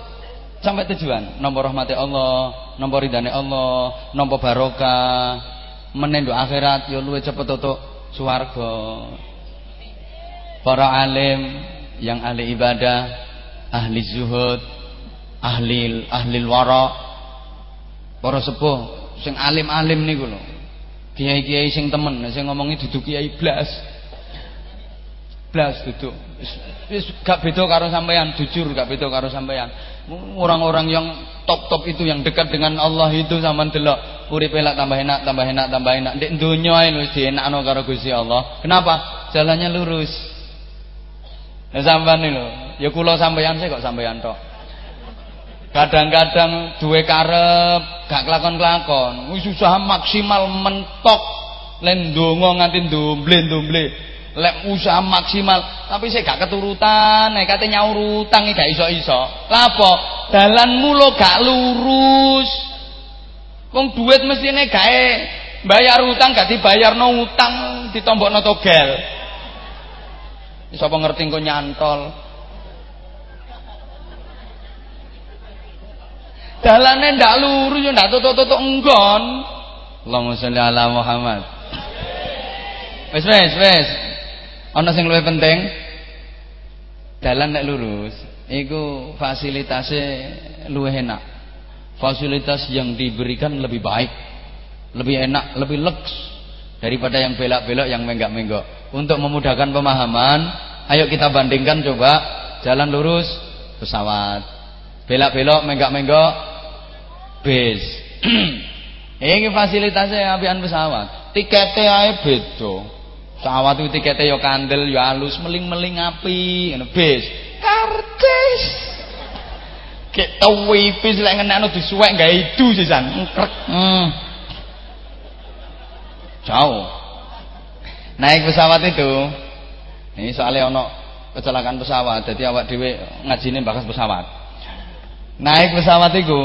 sampai tujuan. Nomor rahmati Allah, nomor ridane Allah, nomor barokah, menendo akhirat yo luwih cepet untuk swarga. Para alim yang ahli ibadah, ahli zuhud, ahli ahli wara, para sepuh sing alim-alim niku lho. Kiai-kiai sing temen, sing ngomongi duduk kiai blas. Blas duduk. Wis gak beda karo sampean, jujur gak beda karo sampean. Orang-orang yang top-top itu yang dekat dengan Allah itu sama delok uripe lak tambah enak, tambah enak, tambah enak. Ndek donya ae wis dienakno karo Gusti Allah. Kenapa? Jalannya lurus. Nah sampean lho, ya kula sampeyan sih kok sampeyan tok. Kadang-kadang duwe karep, gak kelakon-kelakon. Wis usaha maksimal mentok len donga nganti ndomble-ndomble lek usaha maksimal. Tapi saya gak keturutan nek kate nyaur utang gak iso-iso. Lapo dalanmu lo gak lurus. Wong duit mestine gawe bayar utang gak dibayarno utang ditombokno togel. Sapa ngerti kok nyantol? Dalane ndak lurus yo ndak tutuk-tutuk enggon Allahumma sholli ala Muhammad. Wes wes wes ana sing luwih penting dalan nek lurus iku fasilitasnya luwih enak. Fasilitas yang diberikan lebih baik lebih enak lebih leks daripada yang belok-belok yang menggak-menggok. Untuk memudahkan pemahaman ayo kita bandingkan coba jalan lurus pesawat. Belok-belok menggak-menggok bis. (clears throat) Ini fasilitasnya apian pesawat. Tiketnya aja beda Pesawat itu tiketnya ya kandel, ya halus, meling-meling api, ngono bis. Karcis. Kayak tau wipis lek ngenakno disuwek itu sisan. Krek. Hmm. Jauh. Naik pesawat itu. Ini soalnya ono kecelakaan pesawat, jadi awak dhewe ngajine bakas pesawat. Naik pesawat itu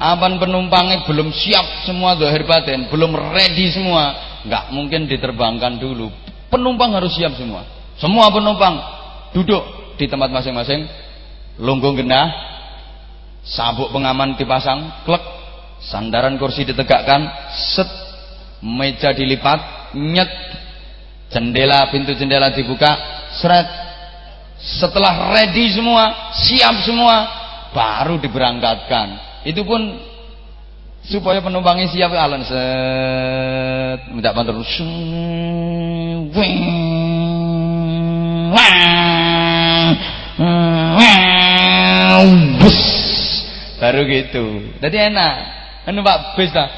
Apan penumpangnya belum siap semua zahir batin, belum ready semua, nggak mungkin diterbangkan dulu. Penumpang harus siap semua. Semua penumpang duduk di tempat masing-masing, lunggung genah, sabuk pengaman dipasang, klek, sandaran kursi ditegakkan, set, meja dilipat, nyet, jendela pintu jendela dibuka, seret. Setelah ready semua, siap semua, baru diberangkatkan itu pun supaya penumpangnya siap alon set minta bantu. Baru gitu. Jadi enak. Numpak bis lah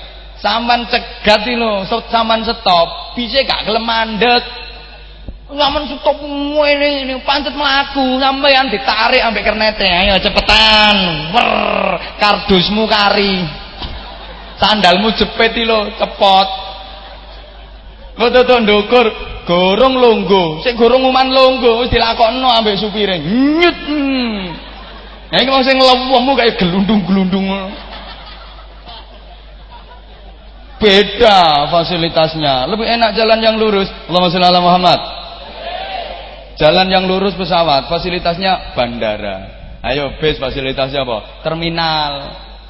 sampan cegat lo sampan stop. Bisa gak gelem Zaman stop ini, ini pancet melaku sampean ditarik ambek kernete ayo cepetan. Wer kardusmu kari. Sandalmu jepit lo cepot. Betul ndukur gorong longgo. Sik gorong uman longgo wis dilakokno ambek supire. Nyut nah iki mau sing kayak gelundung-gelundung. Beda fasilitasnya. Lebih enak jalan yang lurus. Allahumma sholli ala Muhammad Jalan yang lurus pesawat, fasilitasnya bandara. Ayo bis fasilitasnya apa? Terminal.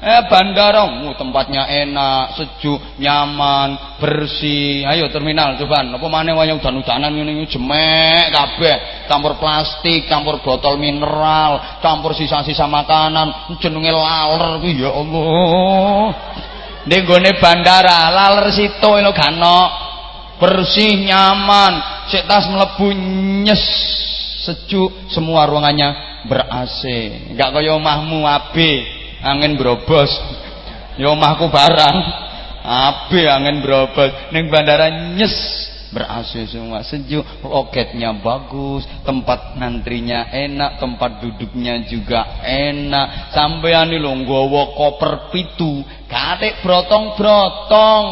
Eh bandara, uh, tempatnya enak, sejuk, nyaman, bersih. Ayo terminal coba. Apa maneh wayang udan-udanan ngene jemek kabeh. Campur plastik, campur botol mineral, campur sisa-sisa makanan, jenenge laler kuwi ya Allah. Ning bandara, laler situ lho gano bersih nyaman. Cek tas melebu nyes. Sejuk semua ruangannya ber AC enggak kaya omahmu AB angin berobos. Ya omahku barang. AB angin berobos. Ning bandara nyes. Ber AC semua. Sejuk loketnya bagus tempat nantrinya enak tempat duduknya juga enak. Sampean lho nggawa koper pitu. Katik brotong-brotong.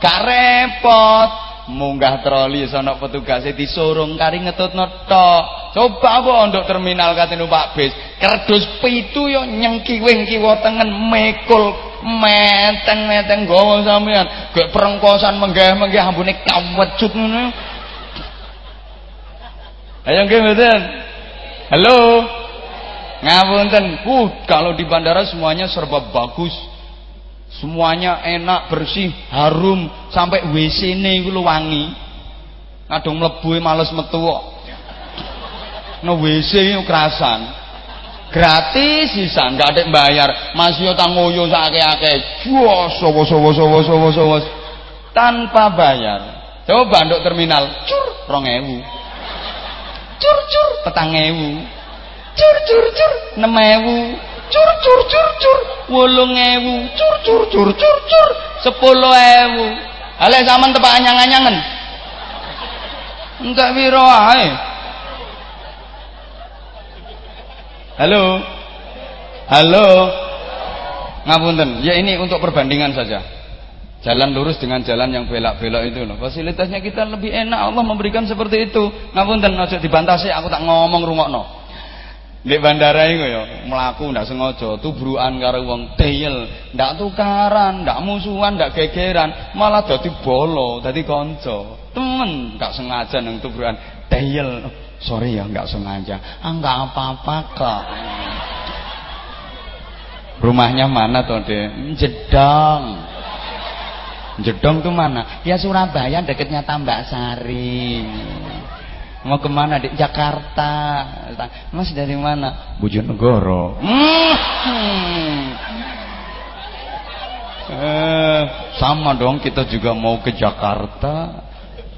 Gak repot munggah troli sono petugasnya disurung kari ngetutno tok. Coba apa untuk terminal kate numpak bis? Kerdus pitu yo nyengkiwing kiwa tengen mekul meteng-meteng gowo sampean gek perengkosan menggah-menggah ambune kawecut ngono. Ayo nggih halo? Ngapunten uh kalau di bandara semuanya serba bagus Semuanya enak, bersih, harum, sampai WC-ne iku wangi. Kadung mlebu e males metu kok. No WC kerasan. Gratis sisa, enggak ada bayar. Masih utang ngoyo sakake-ake. Jos, sowos sowos sowos sowos sowos. Tanpa bayar. Coba nduk terminal, cur 2000. Cur cur 4000. Cur cur cur 6000 cur cur cur cur. Wolong ewu. Cur cur cur cur cur. Sepuluh ewu. Ale zaman tepak anyang-anyangan? Enggak wiro ae. Halo? Halo? Ngapunten. Ya ini untuk perbandingan saja. Jalan lurus dengan jalan yang belak-belok itu loh. Fasilitasnya kita lebih enak. Allah memberikan seperti itu. Ngapunten aja dibantah sih aku tak ngomong rungokno. Di bandara itu ya melaku ndak sengaja tubrukan karo wong deyel, ndak tukaran, ndak musuhan, ndak gegeran, malah dadi bolo, dadi kanca. Temen ndak sengaja nang tubrukan deyel. Sorry ya nggak sengaja. Ah nggak apa-apa kok. Rumahnya mana tuh deh? Jedong. Jedong tuh mana? Ya Surabaya deketnya Tambak Sari. Mau ke mana? Di Jakarta. Mas dari mana? Bojonegoro. Hmm. Eh, sama dong kita juga mau ke Jakarta.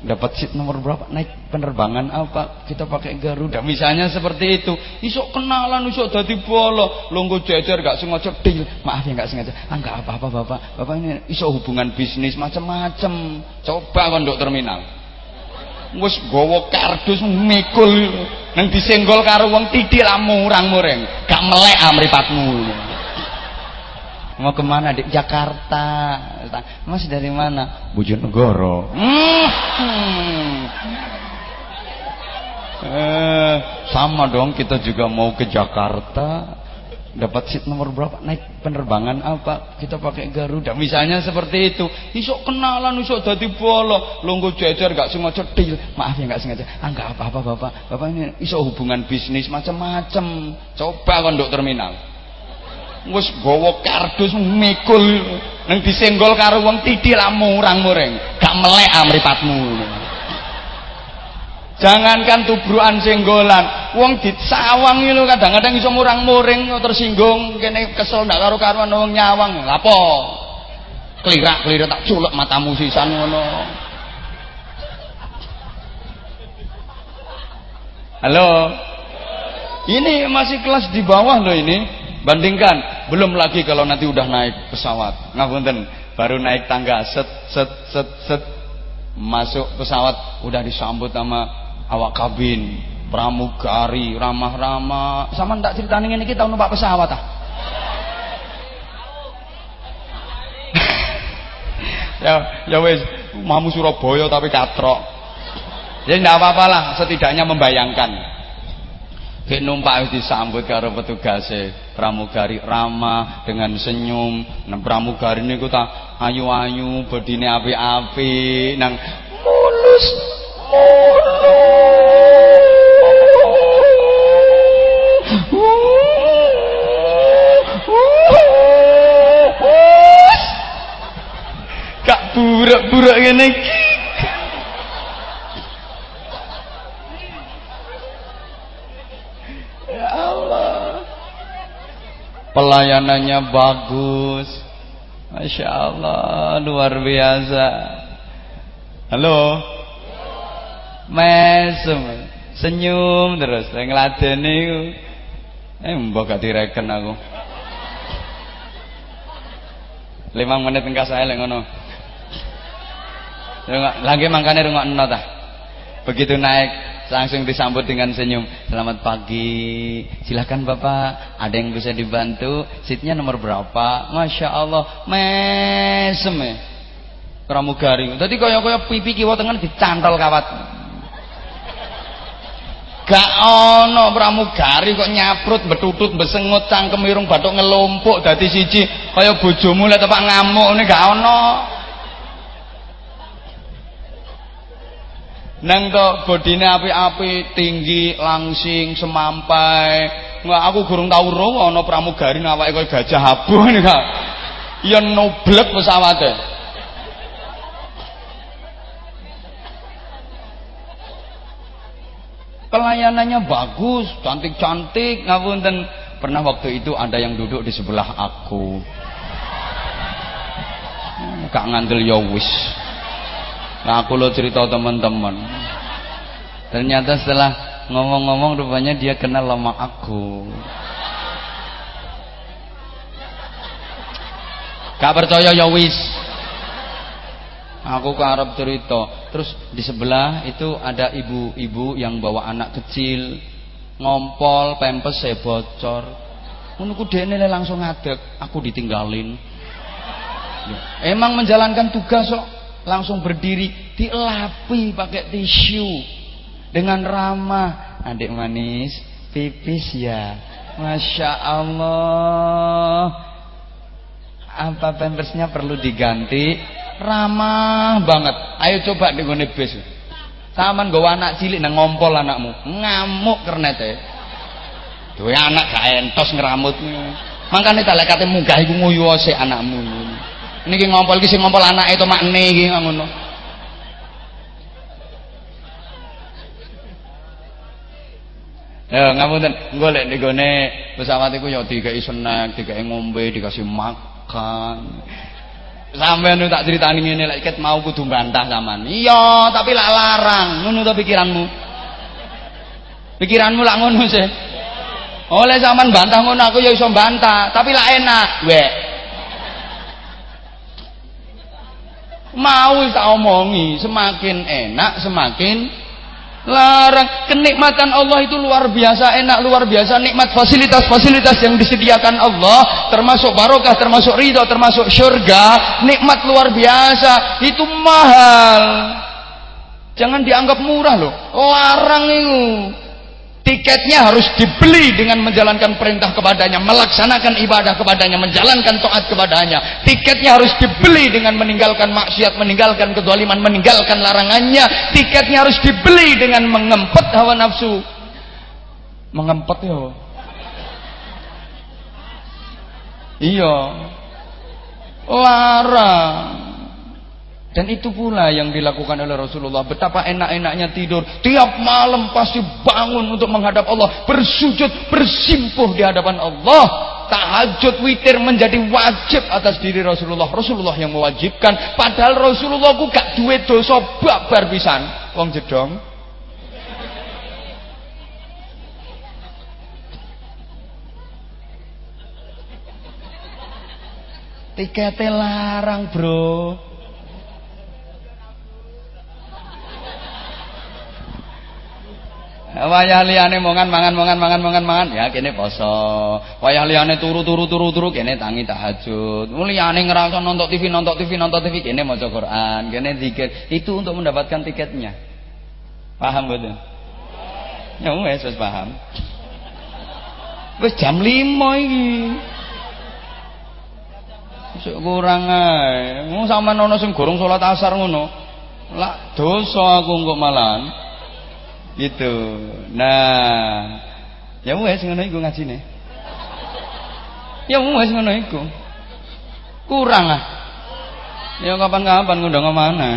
Dapat seat nomor berapa? Naik penerbangan apa? Kita pakai Garuda. Misalnya seperti itu. Isok kenalan isok dadi bolo longgo jejer gak sengaja deal. Maaf ya gak sengaja. Ah gak apa-apa bapak. Bapak ini isok hubungan bisnis macam-macam coba kondok terminal wis gowo kardus mikul nang disenggol karo wong titik lah murang-mureng gak melek amripatmu Mau ke mana? Di Jakarta. Mas dari mana? Bojonegoro. Hmm. Eh, sama dong kita juga mau ke Jakarta. Dapat seat nomor berapa? Naik penerbangan apa? Kita pakai Garuda. Misalnya seperti itu. Isok kenalan, isok dadi bolo. Longgo jejer gak sengaja deal. Maaf ya gak sengaja. Ah apa-apa Bapak. Bapak ini isok hubungan bisnis macam-macam. Coba kondok terminal wis gawa kardus mikul nang disenggol karo wong titik lah murang-mureng gak melek amripatmu jangankan tubrukan senggolan. Wong disawang lho kadang-kadang iso murang-muring tersinggung kene kesel ndak karo karuan wong nyawang. Lapo klirak-klirik tak culek matamu sisan ngono. Halo? Ini masih kelas di bawah loh ini. Bandingkan, belum lagi kalau nanti udah naik pesawat. Ngapunten, baru naik tangga set set set set. Masuk pesawat udah disambut sama awak kabin, pramugari, ramah-ramah. Sama ndak ceritanya ini kita numpak pesawat ah. (laughs) ya ya wes mamu Surabaya tapi katrok. Jadi ya, tidak apa-apa lah, setidaknya membayangkan. Kayak numpak disambut karo petugasnya pramugari ramah dengan senyum. Nah pramugari ini kita ayu-ayu, bedine api-api, nang mulus. Kak burak-burak ngene iki. pelayanannya bagus. Masya Allah luar biasa. Halo mesem senyum terus ngeladeni eh mbak gak direken aku. Lima menit engkau saya ngono. Lagi makanya rumah enot begitu naik langsung disambut dengan senyum. Selamat pagi. Silahkan bapak ada yang bisa dibantu? Seatnya nomor berapa? Masya Allah mesem ya. Pramugari. Tadi kaya kaya pipi kiwa tengah dicantol kawat gak ono pramugari kok nyaprut betutut besengut cangkem irung ngelompok dadi siji kaya bojomu lek tepak ngamuk ini gak ono. Neng to bodine api-api tinggi langsing semampai. Nggak aku gurung tau roh ana pramugari awake kaya gajah abuh nika ya noblek pesawate pelayanannya bagus cantik-cantik ngapunten pernah waktu itu ada yang duduk di sebelah aku kak ngandel ya wis Nah, aku lo cerita teman-teman. Ternyata setelah ngomong-ngomong rupanya dia kenal lama aku. Gak percaya ya wis. Aku ke Arab cerita. Terus di sebelah itu ada ibu-ibu yang bawa anak kecil, ngompol, pempes saya bocor. Dene langsung ngadeg, aku ditinggalin. Emang menjalankan tugas kok langsung berdiri dilapi pakai tisu dengan ramah. Adik manis, pipis ya. Masya Allah. Apa pampersnya perlu diganti? Ramah banget. Ayo coba di gone bis. Taman gue anak cilik nang ngompol anakmu. Ngamuk kernete. Duwe anak gak entos ngeramut. Makane tak lek kate munggah iku nguyu anakmu. Niki ngompol iki ngompol anake to makne iki ngono. Ya ngapunten, golek ning gone pesawat iku ya dikai snack, dikai ngombe, dikasih makan. Sampeyan tak critani ngene lek ket mau kudu bantah sampean. Iya, tapi lak larang. Ngono to pikiranmu. Pikiranmu lak ngono sih. Oleh sampean bantah ngono aku ya iso bantah, tapi lak enak. Wek. Mau tak omongi, semakin enak semakin larang. Kenikmatan Allah itu luar biasa enak luar biasa. Nikmat fasilitas-fasilitas yang disediakan Allah termasuk barokah termasuk ridho termasuk surga nikmat luar biasa. Itu mahal. Jangan dianggap murah loh. Larang itu tiketnya harus dibeli dengan menjalankan perintah kepadanya melaksanakan ibadah kepadanya menjalankan taat kepadanya. Tiketnya harus dibeli dengan meninggalkan maksiat meninggalkan kedoliman meninggalkan larangannya. Tiketnya harus dibeli dengan mengempet hawa nafsu. Mengempet ya iya. Larang dan itu pula yang dilakukan oleh Rasulullah. Betapa enak-enaknya tidur. Tiap malam pasti bangun untuk menghadap Allah. Bersujud, bersimpuh di hadapan Allah. Tahajud witir menjadi wajib atas diri Rasulullah. Rasulullah yang mewajibkan. Padahal Rasulullah ku gak duit dosa babar pisan. Wong jedong. Tiketnya larang bro Wayah liyane mongan mangan mongan mangan mongan mangan ya kene poso. Wayah liyane turu turu turu turu kene tangi tahajud. Liyane ngerasa nonton TV nonton TV nonton TV kene maca Quran, kene zikir. Itu untuk mendapatkan tiketnya. Paham betul? Ya wes wes paham. Wes jam 5 iki. Sik kurang ae. Mu sampean ana sing gorong salat asar ngono. Lah dosa aku kok malan gitu nah ya wes ngono iku ngajine ya wes ngono iku kurang ah ya kapan-kapan ngundang mana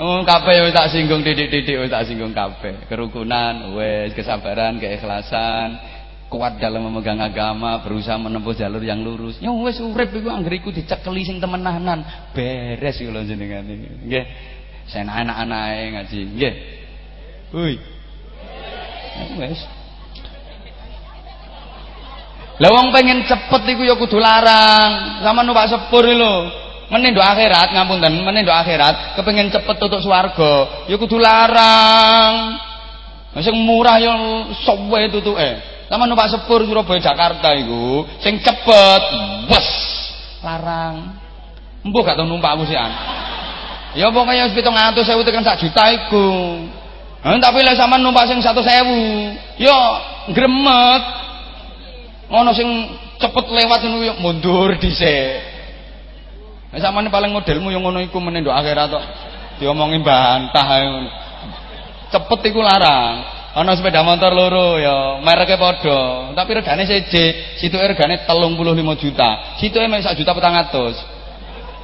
Oh, kabeh wis tak singgung titik-titik wis tak singgung kabeh. Kerukunan wes, kesabaran, keikhlasan, kuat dalam memegang agama, berusaha menempuh jalur yang lurus. Ya wes urip iku anggere iku dicekeli sing temenanan, beres iku lho jenengan iki. Nggih. Saya anak-anak ngaji. Nggih. Hui. Wes. Lah wong pengen cepet iku ya kudu larang. Sama numpak sepur lho. Meneh ndok akhirat ngapunten, meneh ndok akhirat kepengin cepet tutuk swarga, ya kudu larang. Sing murah ya suwe tutuke. Sama numpak sepur Surabaya Jakarta iku sing cepet, wes larang. Mbok gak tau numpak aku sian. Ya pokoknya wis 700.000 tekan sak juta iku. Nah, tapi lek sampean numpak sing 100.000, ya gremet. Ngono sing cepet lewat ngono ya mundur dhisik. Nek sampean paling modelmu yang ngono iku meneh akhirat tok. Diomongi bantah. Cepet iku larang. Ana sepeda motor loro ya, mereknya padha, tapi regane seje, situke regane 35 juta. Situke mek 1 juta 400.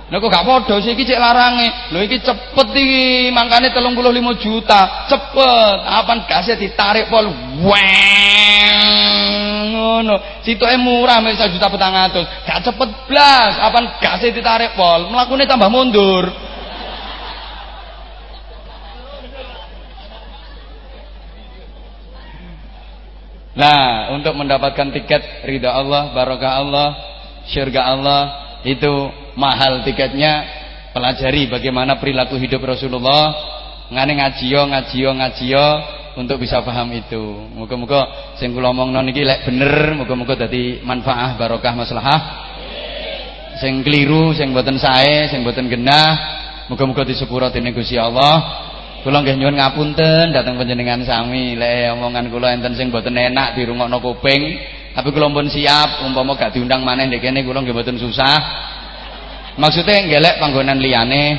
Lha kok gak padha sih iki cek larange. Lho iki cepet iki, mangkane 35 juta. Cepet. Apan gase ditarik pol. Ngono. Situke murah mek 1 juta 400. Gak cepet blas. Apan gase ditarik pol. Mlakune tambah mundur. Nah, untuk mendapatkan tiket ridha Allah, barokah Allah, syurga Allah itu mahal tiketnya pelajari bagaimana perilaku hidup Rasulullah ngane ngajiyo ngajiyo ngajiyo untuk bisa paham itu. Muga-muga sing kula omongno niki lek bener, muga-muga dadi manfaah barokah maslahah. Sing keliru, sing mboten sae, sing mboten genah, muga-muga disepuro dening Gusti Allah. Kula nggih nyuwun ngapunten dhateng panjenengan sami lek omongan kula enten sing mboten enak dirungokno kuping, tapi kalau pun siap umpama gak diundang mana yang kene kalau nggih betul susah. Maksudnya yang gelek panggonan liyane.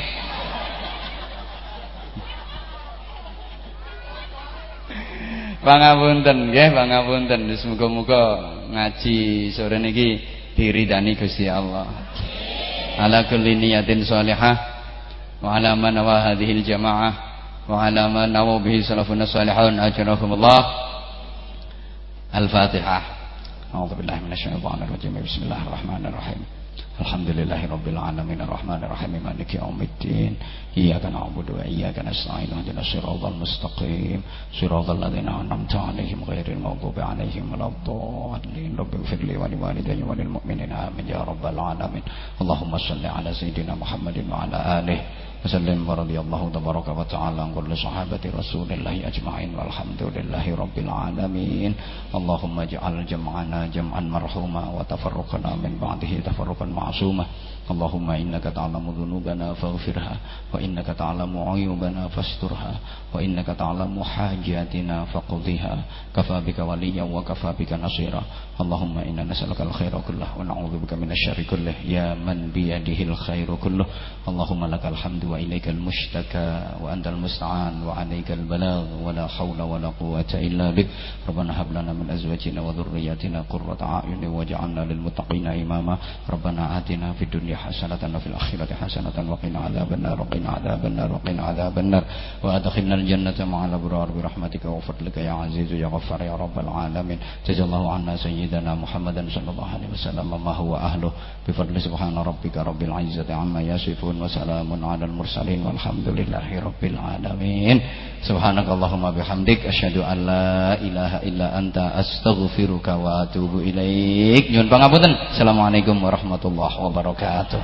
Pangapunten nggih, pangapunten. Semoga-moga ngaji sore niki diridani kusi Allah. Ala kulli niyatin shalihah wa ala man wa jamaah wa ala man nawabihi salafun salihun ajrahumullah. Al-Fatihah. أعوذ بالله من الشيطان الرجيم. بسم الله الرحمن الرحيم. الحمد لله رب العالمين الرحمن الرحيم. مالك يوم الدين. إياك نعبد وإياك نستعين. اهدنا الصراط المستقيم. صراط الذين أنعمت عليهم غير المغضوب عليهم ولا الضالين. رب اغفر لي ولوالدي وللمؤمنين. آمين يا رب العالمين. اللهم صل على سيدنا محمد وعلى آله وسلم ورضي الله تبارك وتعالى عن كل صحابة رسول الله أجمعين والحمد لله رب العالمين اللهم اجعل جمعنا جمعا مرحوما وتفرقنا من بعده تفرقا معصوما اللهم إنك تعلم ذنوبنا فاغفرها وإنك تعلم عيوبنا فاسترها وإنك تعلم حاجاتنا فقضيها كفى بك وليا وكفى بك نصيرا. اللهم إنا نسألك الخير كله ونعوذ بك من الشر كله. يا من بيده الخير كله. اللهم لك الحمد وإليك المشتكى وأنت المستعان وعليك البلاغ ولا حول ولا قوة إلا بك. ربنا هب لنا من أزواجنا وذرياتنا قرة أعين واجعلنا للمتقين إماما. ربنا آتنا في الدنيا حسنة وفي الآخرة حسنة وقنا عذاب النار وقنا عذاب النار وقنا عذاب النار وأدخلنا الجنة مع الأبرار برحمتك وفضلك يا عزيز يا غفار يا رب العالمين جزا الله عنا سيدنا محمدا صلى الله عليه وسلم ما هو أهله بفضل سبحان ربك رب العزة عما يصفون وسلام على المرسلين والحمد لله رب العالمين سبحانك اللهم بحمدك أشهد أن لا إله إلا أنت أستغفرك وأتوب إليك Nyun pangapunten. Assalamualaikum warahmatullahi wabarakatuh. と。